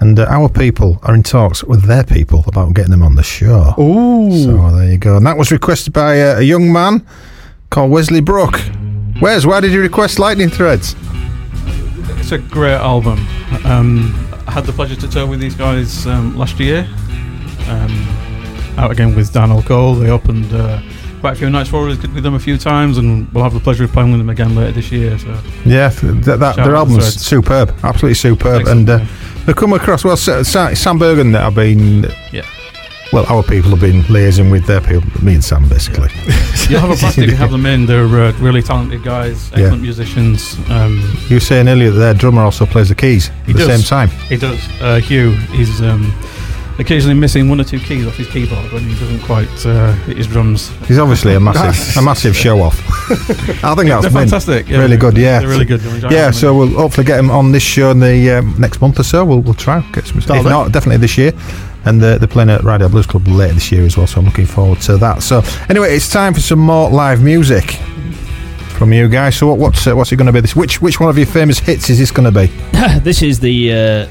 And uh, our people are in talks with their people about getting them on the show. Ooh. So there you go. And that was requested by uh, a young man called Wesley Brook. Wes, why did you request Lightning Threads? It's a great album. Um, I had the pleasure to tour with these guys um, last year. Um, out again with Dan Cole. They opened uh, quite a few nights for us with them a few times, and we'll have the pleasure of playing with them again later this year. So Yeah, th- that, that, their album's Threads. superb, absolutely superb. Excellent, and uh, they come across well. Sa- Sa- Sam Bergen that I've been Yeah. Well, our people have been liaising with their people, me and Sam, basically. You'll have a plastic to have them in. They're uh, really talented guys, Yeah. excellent musicians. Um, You were saying earlier that their drummer also plays the keys at the does. same time. He does. Uh, Hugh, he's um, occasionally missing one or two keys off his keyboard when he doesn't quite uh, hit his drums. He's obviously a massive, a massive show off. I think that's fantastic, yeah. really good. Yeah, They're really good. You'll Yeah, so we'll hopefully get him on this show in the um, next month or so. We'll, we'll try and get some. That'll If not, definitely this year. And uh, they're playing at Radio Blues Club later this year as well. So I'm looking forward to that. So anyway, it's time for some more live music from you guys. So what, what's uh, what's it going to be? This which which one of your famous hits is this going to be? this is the uh,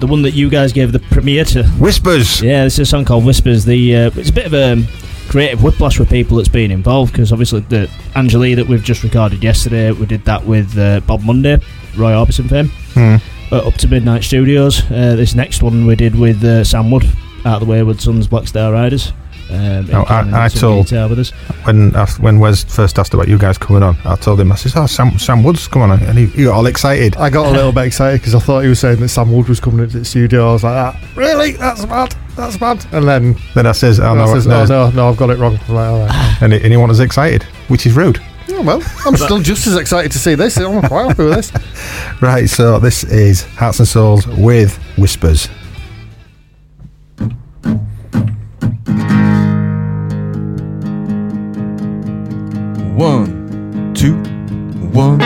the one that you guys gave the premiere to. Whispers. Yeah, this is a song called Whispers. The uh, it's a bit of a creative whiplash with people that's been involved because obviously the Angeli that we've just recorded yesterday, we did that with uh, Bob Monday, Roy Orbison fame, Hmm. uh, up to Midnight Studios. Uh, this next one we did with uh, Sam Wood, out of the Wayward Sons, Black Star Riders. Um, No, he came and I, I told with us. when asked, when Wes first asked about you guys coming on, I told him I said, "Oh, Sam Sam Woods coming on," and he, he got all excited. I got a little bit excited because I thought he was saying that Sam Wood was coming into the studio. I was like, that really? That's bad. That's bad. And then Then I says, "Oh and I no, says, no, no, no, I've got it wrong. I'm like, all right. and he, and he wasn't as excited, which is rude. Oh, well, I'm still just as excited to see this. I'm quite happy with this. Right, so this is Hearts and Souls with Whispers. One, two, one,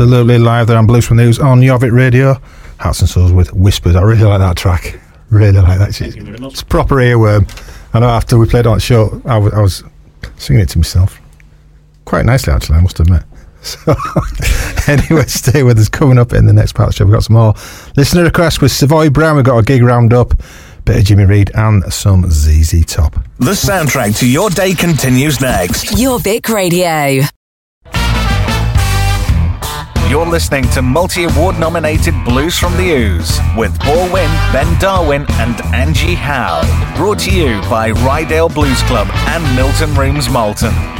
Absolutely live there on Blues from News on Jorvik Radio. Hearts and Souls with Whispers. I really like that track. Really like that. It's, it's proper earworm. I know after we played on the show, I was singing it to myself. Quite nicely, actually, I must admit. So, anyway, stay with us. Coming up in the next part of the show, we've got some more listener requests with Savoy Brown. We've got a gig roundup, bit of Jimmy Reed, and some ZZ Top. The soundtrack to your day continues next. Jorvik Radio. Listening to multi award nominated Blues from the Ouse with Paul Winn, Ben Darwin, and Angie Howe. Brought to you by Ryedale Blues Club and Milton Rooms Malton.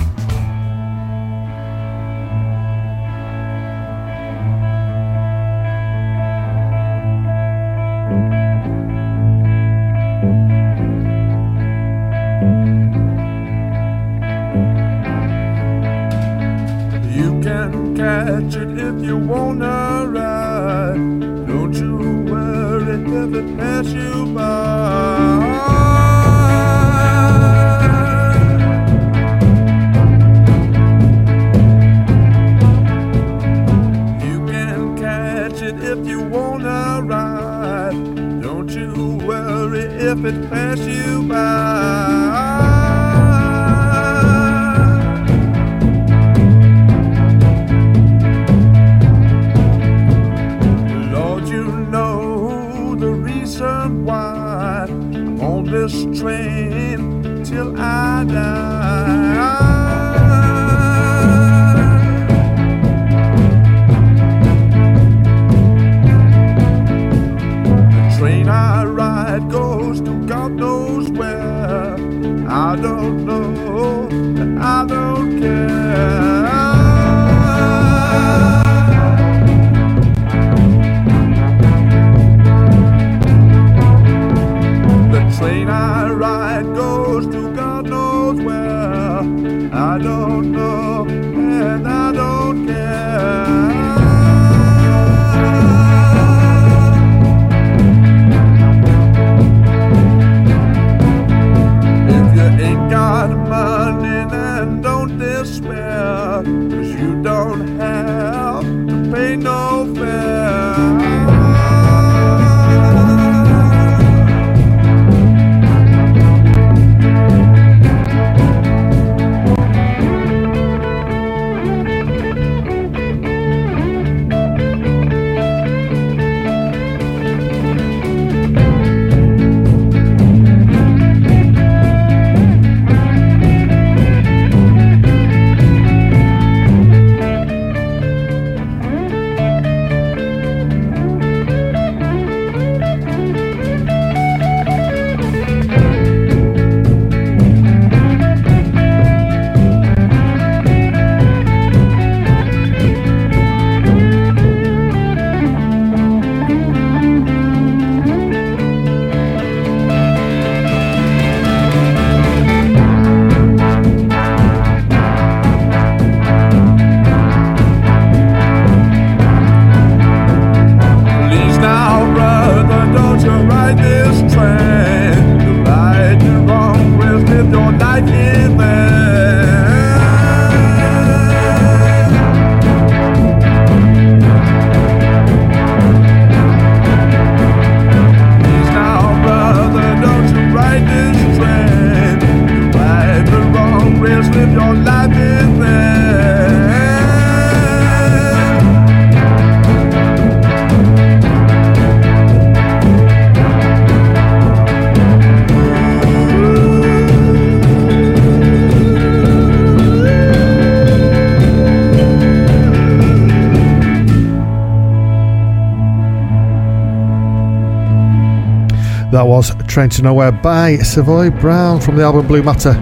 Was Train to Nowhere by Savoy Brown from the album Blue Matter,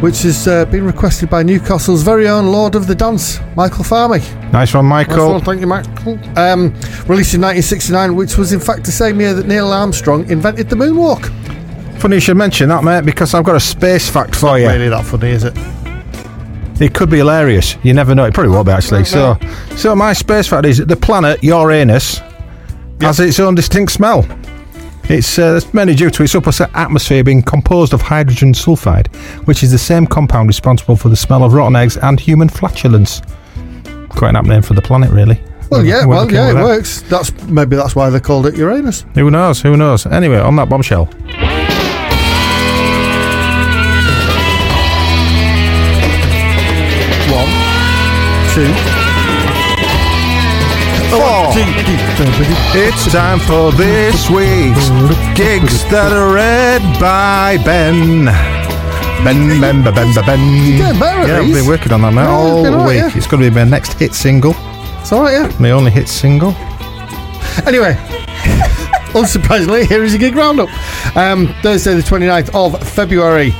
which has uh, been requested by Newcastle's very own Lord of the Dance, Michael Farmy. Nice one, Michael. Nice one, thank you, Michael. Um, released in 1969, which was in fact the same year that Neil Armstrong invented the moonwalk. Funny you should mention that, mate, because I've got a space fact for you. Really that funny, is it? It could be hilarious. You never know. It probably won't be actually. So, so my space fact is that the planet Uranus has its own distinct smell. It's uh, mainly due to its upper atmosphere being composed of hydrogen sulfide, which is the same compound responsible for the smell of rotten eggs and human flatulence. Quite an apt name for the planet, really. Well, yeah, well, yeah, it that. works. That's maybe that's why they called it Uranus. Who knows? Who knows? Anyway, on that bombshell. One, two. It's time for this week's gigs that are read by Ben. Ben, Ben, Ben, Ben, Ben, Ben. getting better yeah, I've been working on that now Yeah, all it's been alright, week. yeah. It's going to be my next hit single. It's all right, yeah. My only hit single. Anyway, unsurprisingly, here is a gig roundup. Um, Thursday, the 29th of February,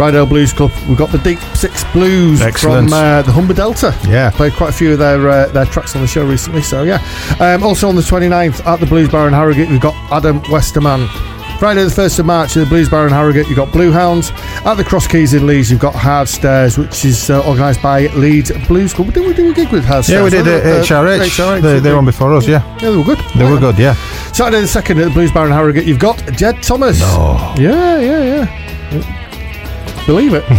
Ryedale Blues Club. We've got the Deep Six Blues Excellent. from uh, the Humber Delta. Yeah. Played quite a few of their uh, their tracks on the show recently, so yeah. Um, also on the 29th at the Blues Bar in Harrogate, we've got Adam Westerman. Friday the 1st of March at the Blues Bar in Harrogate, you've got Blue Hounds. At the Cross Keys in Leeds, you've got Hard Stairs, which is uh, organised by Leeds Blues Club. Did we do a gig with Hard Yeah, we Stairs? did uh, Uh, HRH. They, they were on before us, yeah. Yeah, they were good. They were good, yeah. Saturday the second at the Blues Bar in Harrogate, you've got Jed Thomas. No. Yeah, yeah, yeah. Believe it.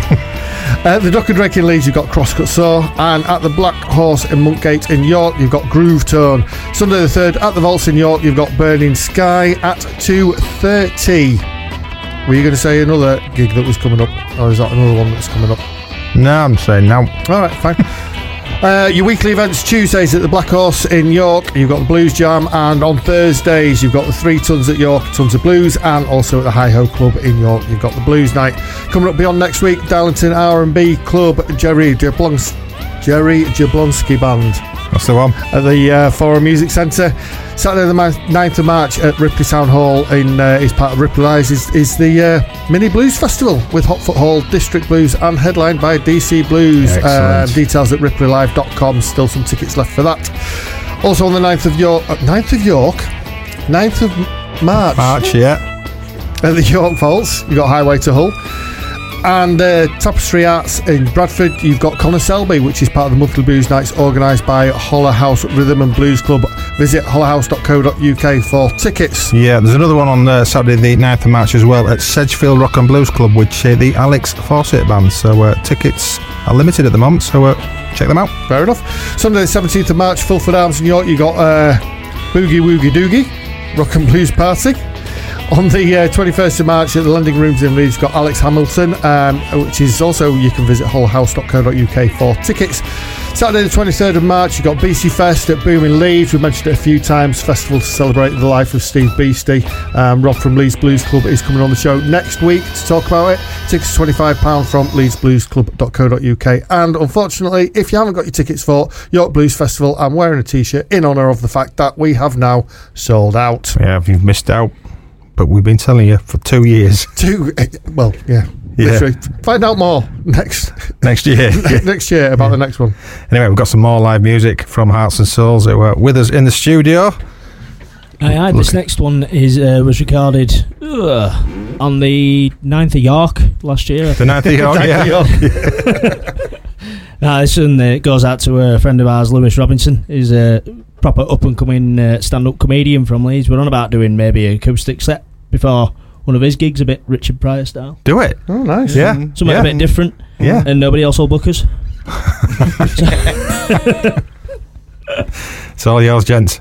uh, the Duck and Drake in Leeds, you've got Crosscut Saw, and at the Black Horse in Monkgate in York, you've got Groove Tone. Sunday the third at the Vaults in York, you've got Burning Sky at two thirty. Were you going to say another gig that was coming up, or is that another one that's coming up? No, I'm saying now. All right, fine. Uh, your weekly events Tuesdays at the Black Horse in York. You've got the Blues Jam, and on Thursdays you've got the Three Tuns at York, Tons of Blues, and also at the Hi Ho Club in York. You've got the Blues Night coming up beyond next week. Darlington R and B Club, Jerry Jerry Jablonski Band. That's the one. At the uh, Forum Music Centre. Saturday the mi- 9th of March at Ripley Town Hall in uh, is part of Ripley Lives is, is the uh, Mini Blues Festival with Hotfoot Hall District Blues and headlined by DC Blues. Uh, details at ripleylive.com. Still some tickets left for that. Also on the 9th of York, uh, 9th of York, 9th of March. March, yeah. At the York Vaults, you've got Highway to Hull. And uh, Tapestry Arts in Bradford, you've got Connor Selby, which is part of the monthly blues nights organised by Holler House Rhythm and Blues Club. Visit hollerhouse.co.uk for tickets. Yeah, there's another one on uh, Saturday the 9th of March as well at Sedgefield Rock and Blues Club, which uh, the Alex Fawcett band. So uh, tickets are limited at the moment, so uh, check them out. Fair enough. Sunday the 17th of March, Fulford Arms in York, you got uh, Boogie Woogie Doogie, Rock and Blues Party. On the uh, 21st of March at the Lending Rooms in Leeds, got Alex Hamilton, um, which is also, you can visit hollerhouse.co.uk for tickets. Saturday the 23rd of March, you've got BC Fest at Boom in Leeds. We've mentioned it a few times. Festival to celebrate the life of Steve Beastie. Um, Rob from Leeds Blues Club is coming on the show next week to talk about it. Tickets £25 from leedsbluesclub.co.uk. And unfortunately, if you haven't got your tickets for York Blues Festival, I'm wearing a t shirt in honour of the fact that we have now sold out. Yeah, if you've missed out, but we've been telling you for two years. Two, eh, well, yeah. Yeah. Literally. Find out more next Next year. next year about the next one. Anyway, we've got some more live music from Hearts and Souls who are with us in the studio. Aye, aye, this next one is uh, was recorded ugh, on the 9th of York last year. The 9th of York, yeah. Now, this one uh, goes out to a friend of ours, Lewis Robinson. He's a proper up and coming uh, stand up comedian from Leeds. We're on about doing maybe an acoustic set before one of his gigs, a bit Richard Pryor style. Do it. Oh, nice. Yeah. Something yeah. a bit different. Yeah. And nobody else will book us. It's all yours, gents.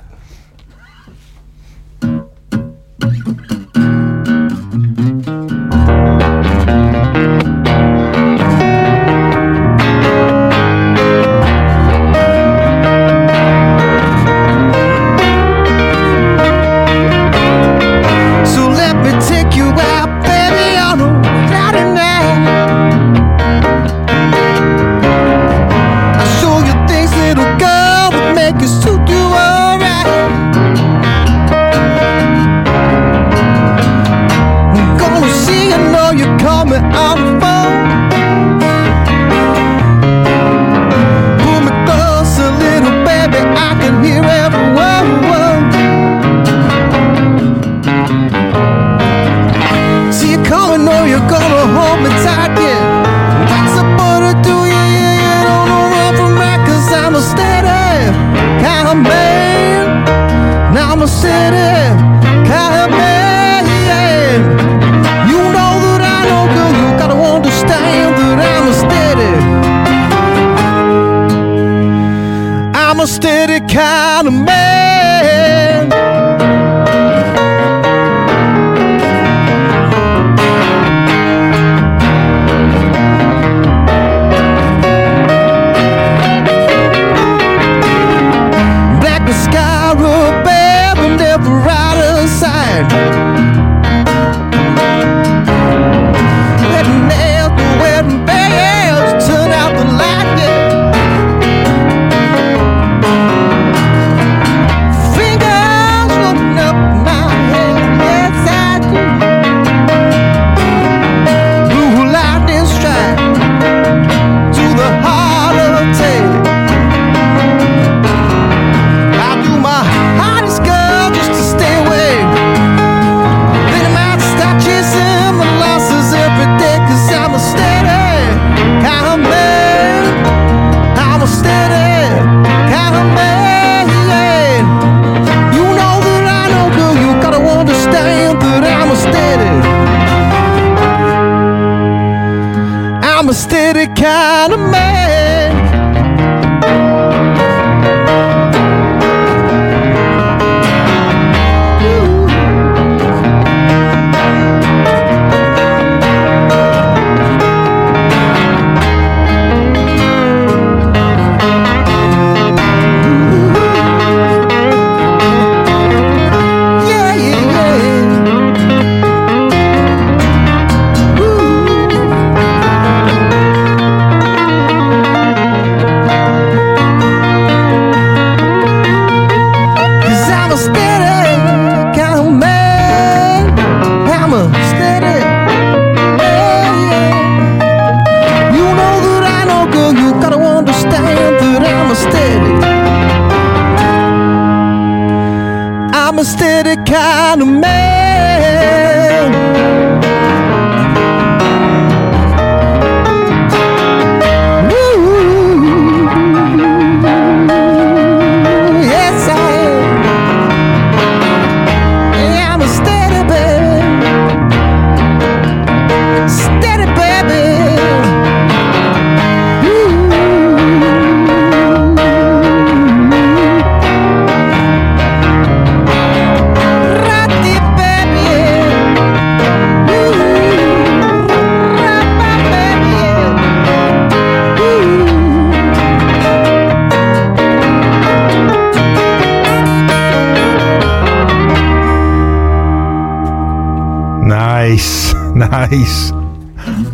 Nice.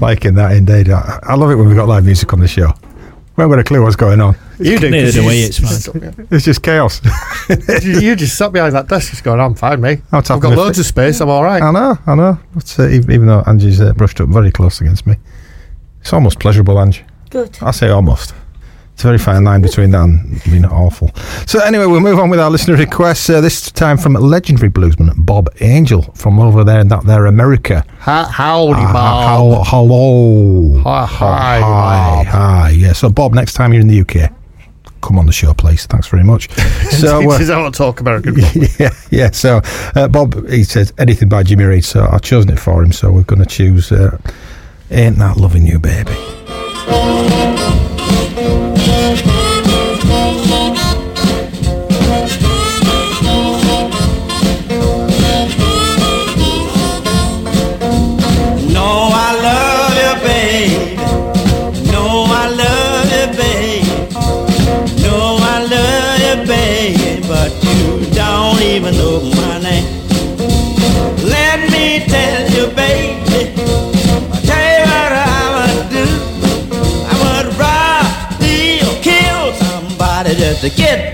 Liking that indeed. I, I love it when we've got live music on the show. We haven't got a clue what's going on. You do. Neither 'cause do you we, just- it's fine. It's just chaos. you, you just sat behind that desk, just going, "I'm fine, mate. I'm I've got loads foot. of space. I'm all right." I know, I know. But, uh, even, even though Angie's uh, brushed up very close against me, it's almost pleasurable, Angie. Good. I say almost. It's a very fine line between that and being awful. So anyway, we'll move on with our listener requests. Uh, this time from legendary bluesman Bob Angel from over there in that there America. Ha- howdy, Ah, Bob. how- hello. Hi, hi, hi, hi. Yeah. So Bob, next time you're in the UK, come on the show, please. Thanks very much. so uh, Teaches how to talk American. yeah, yeah. So uh, Bob, he says anything by Jimmy Reed. So I've chosen it for him. So we're going to choose uh, "Ain't That Loving You, Baby."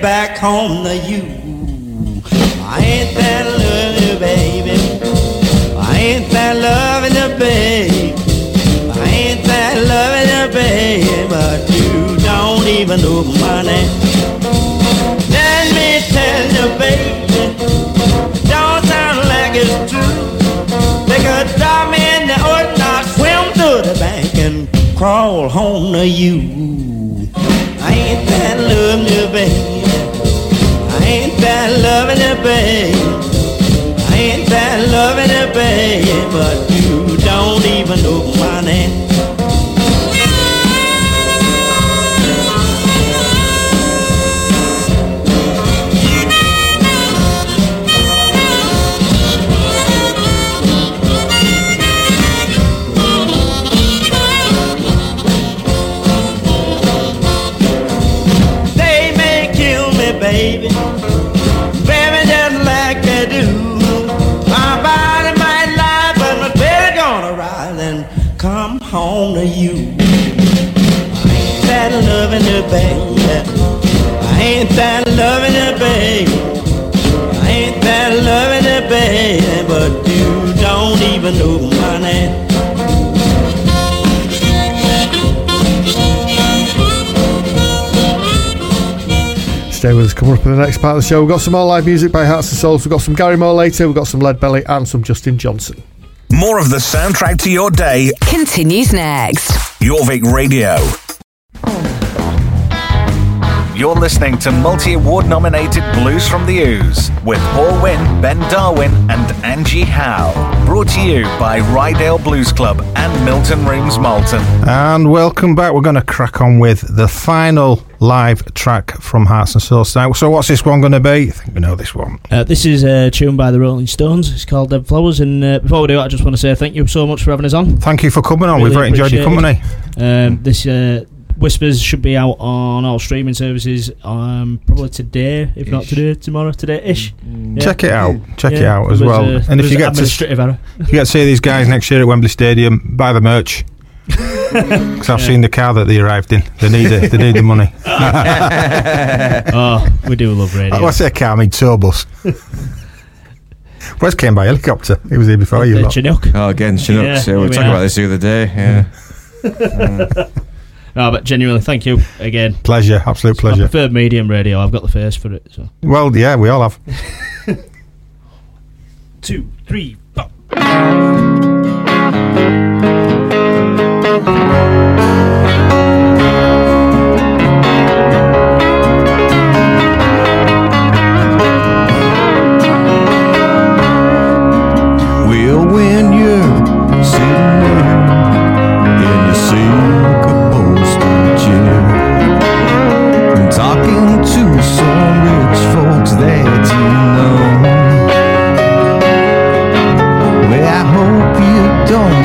Back home to you. I ain't that you, baby. I ain't that loving babe. I ain't that loving babe. But you don't even know my name. Let me tell you, baby. Don't sound like it's true. They could drop me in the ocean, swim to the bank and crawl home to you. I ain't that loving you, babe, but even know my name. Stay with us. Coming up in the next part of the show, we've got some more live music by Hearts and Souls. We've got some Gary Moore later. We've got some Lead Belly and some Justin Johnson. More of the soundtrack to your day. Continues next. Jorvik Radio. You're listening to multi award nominated Blues from the Ouse with Paul Winn, Ben Darwin, and Angie Howe. Brought to you by Ryedale Blues Club and Milton Rooms Malton. And welcome back. We're going to crack on with the final live track from Hearts and Souls tonight. So, what's this one going to be? I think we know this one. Uh, this is a tune by the Rolling Stones. It's called Dead Flowers. And uh, before we do, I just want to say thank you so much for having us on. Thank you for coming on. We've very enjoyed your company. Um, this uh, Whispers should be out on all streaming services um, probably today, if not today, tomorrow, today ish. Check it out. Check it out as there well. a- and if you an get to error. if you get to see these guys next year at Wembley Stadium, buy the merch. Because I've seen the car that they arrived in. They need it. They need the money. oh, we do love radio. Oh, I say car, I mean tour bus. Wes came by helicopter. He was here before you. Uh, lot. Chinook. Oh, again, Chinook. Yeah, Yeah, we were talking about this the other day. Yeah. No, but genuinely, thank you again. Pleasure, absolute pleasure. I medium radio. I've got the face for it. So. Well, yeah, we all have. Two, three, four. Don't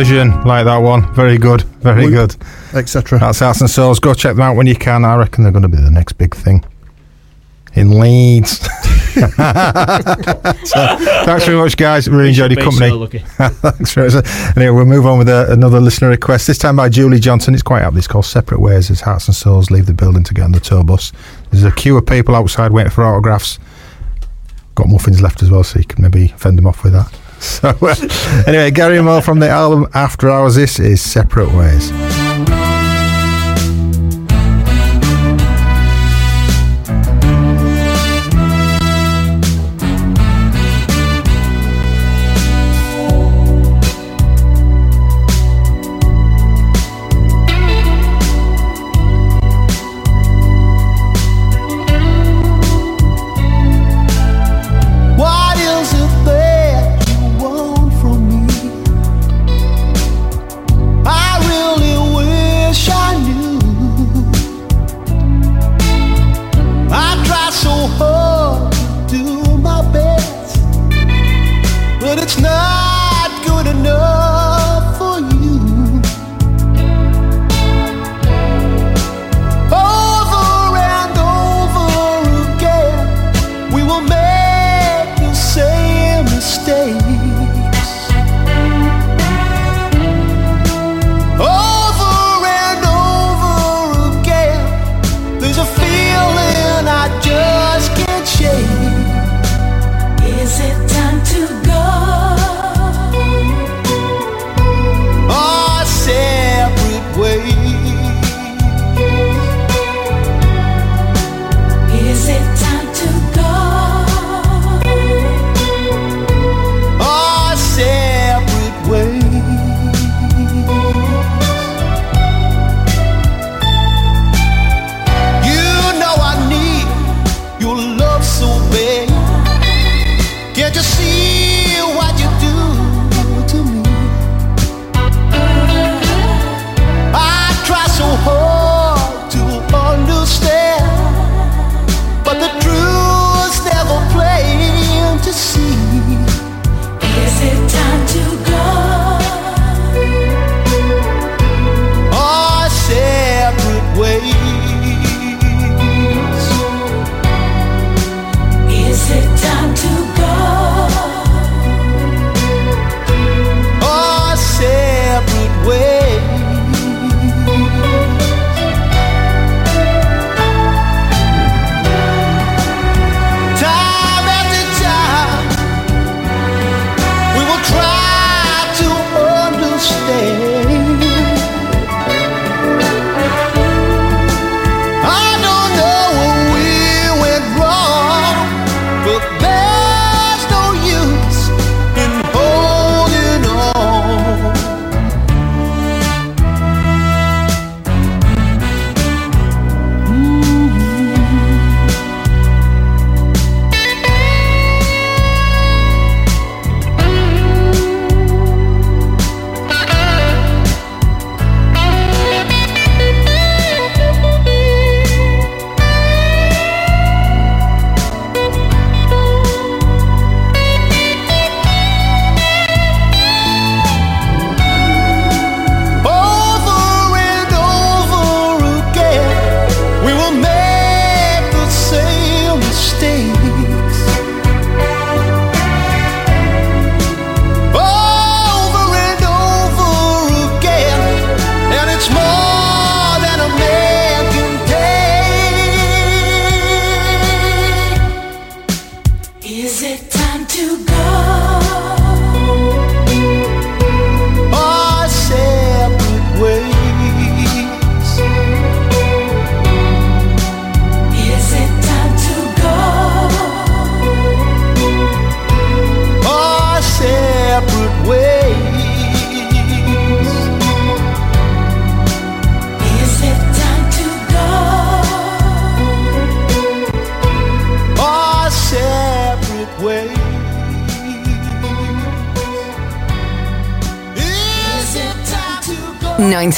version like that one. Very good. Very We- good. Etc. That's Hearts and Souls. Go check them out when you can. I reckon they're going to be the next big thing in Leeds. so, thanks very much, guys. Really enjoyed your company. so lucky. thanks very much. Anyway, we'll move on with uh, another listener request. This time by Julie Johnson. It's quite apt. It's called Separate Ways as Hearts and Souls leave the building to get on the tour bus. There's a queue of people outside waiting for autographs. Got muffins left as well, so you can maybe fend them off with that. So, uh, anyway, Gary Moore from the album After Hours. This is Separate Ways.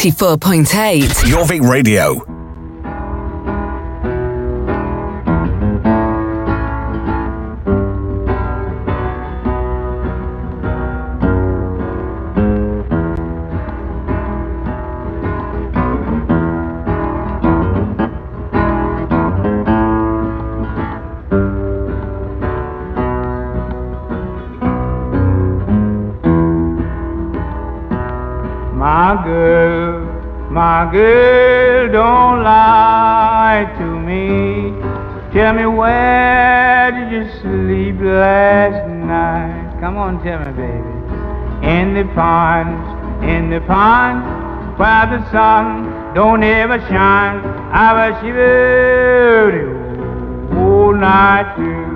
94.8. Jorvik Radio. The sun don't ever shine. I was shivering all night through.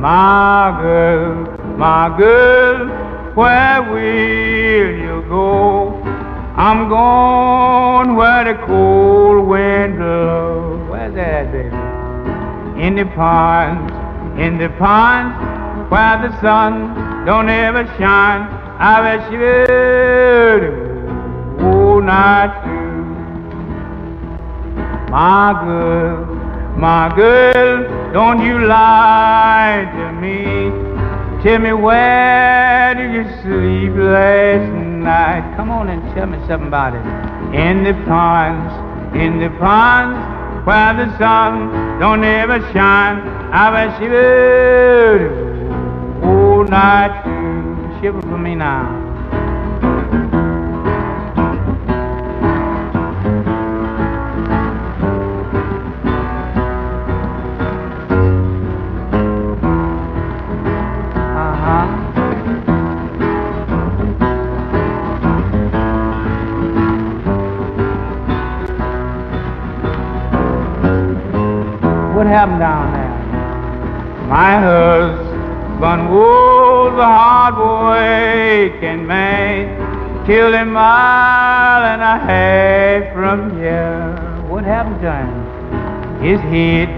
My girl, my girl, where will you go? I'm going where the cold wind blows. Where's that, baby? In the ponds, in the ponds, where the sun don't ever shine. I bet you night. My girl, my girl, don't you lie to me. Tell me where did you sleep last night? Come on and tell me something about it. In the ponds, in the ponds, where the sun don't ever shine. I bet you Oh, night. Shiver for me now. Happened down there? My husband was a hard working man, killed a mile and a half from here. What happened to him? His head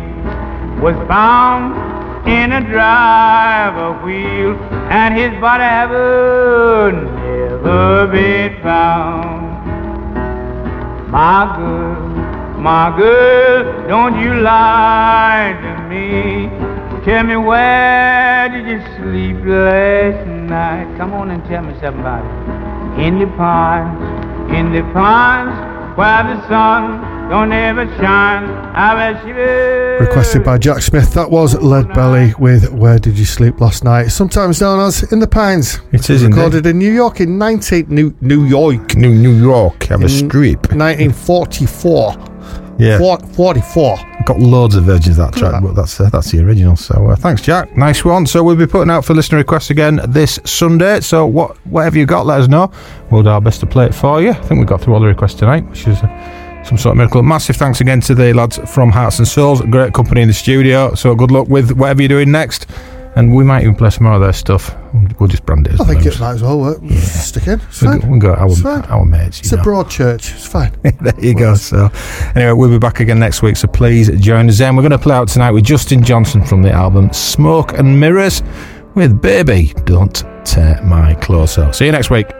was found in a driver wheel, and his body haven't never been found. My girl, my girl, don't you lie to me. Tell me where did you sleep last night? Come on and tell me something about it. In the pines, in the pines, where the sun don't ever shine. I bet you Requested by Jack Smith. That was Lead Belly with Where Did You Sleep Last Night? Sometimes known as In the Pines. It is recorded in New York in 19 New New York. New New York. Have a In strip. 1944. Yeah. Four- 44. Got loads of versions of that track, but that's uh, that's the original. So uh, thanks, Jack. Nice one. So we'll be putting out for listener requests again this Sunday. So what whatever you got, let us know. We'll do our best to play it for you. I think we got through all the requests tonight, which is. Uh, some sort of miracle. Massive thanks again to the lads from Hearts and Souls. Great company in the studio. So good luck with whatever you're doing next. And we might even play some more of their stuff. We'll just brand it as I think it might as well work. Stick in. It's fine. go, we go our, our mates. It's know. a broad church. It's fine. there you go. So, anyway, we'll be back again next week. So please join us then. We're going to play out tonight with Justin Johnson from the album Smoke and Mirrors with Baby Don't Tear My Clothes Out. See you next week.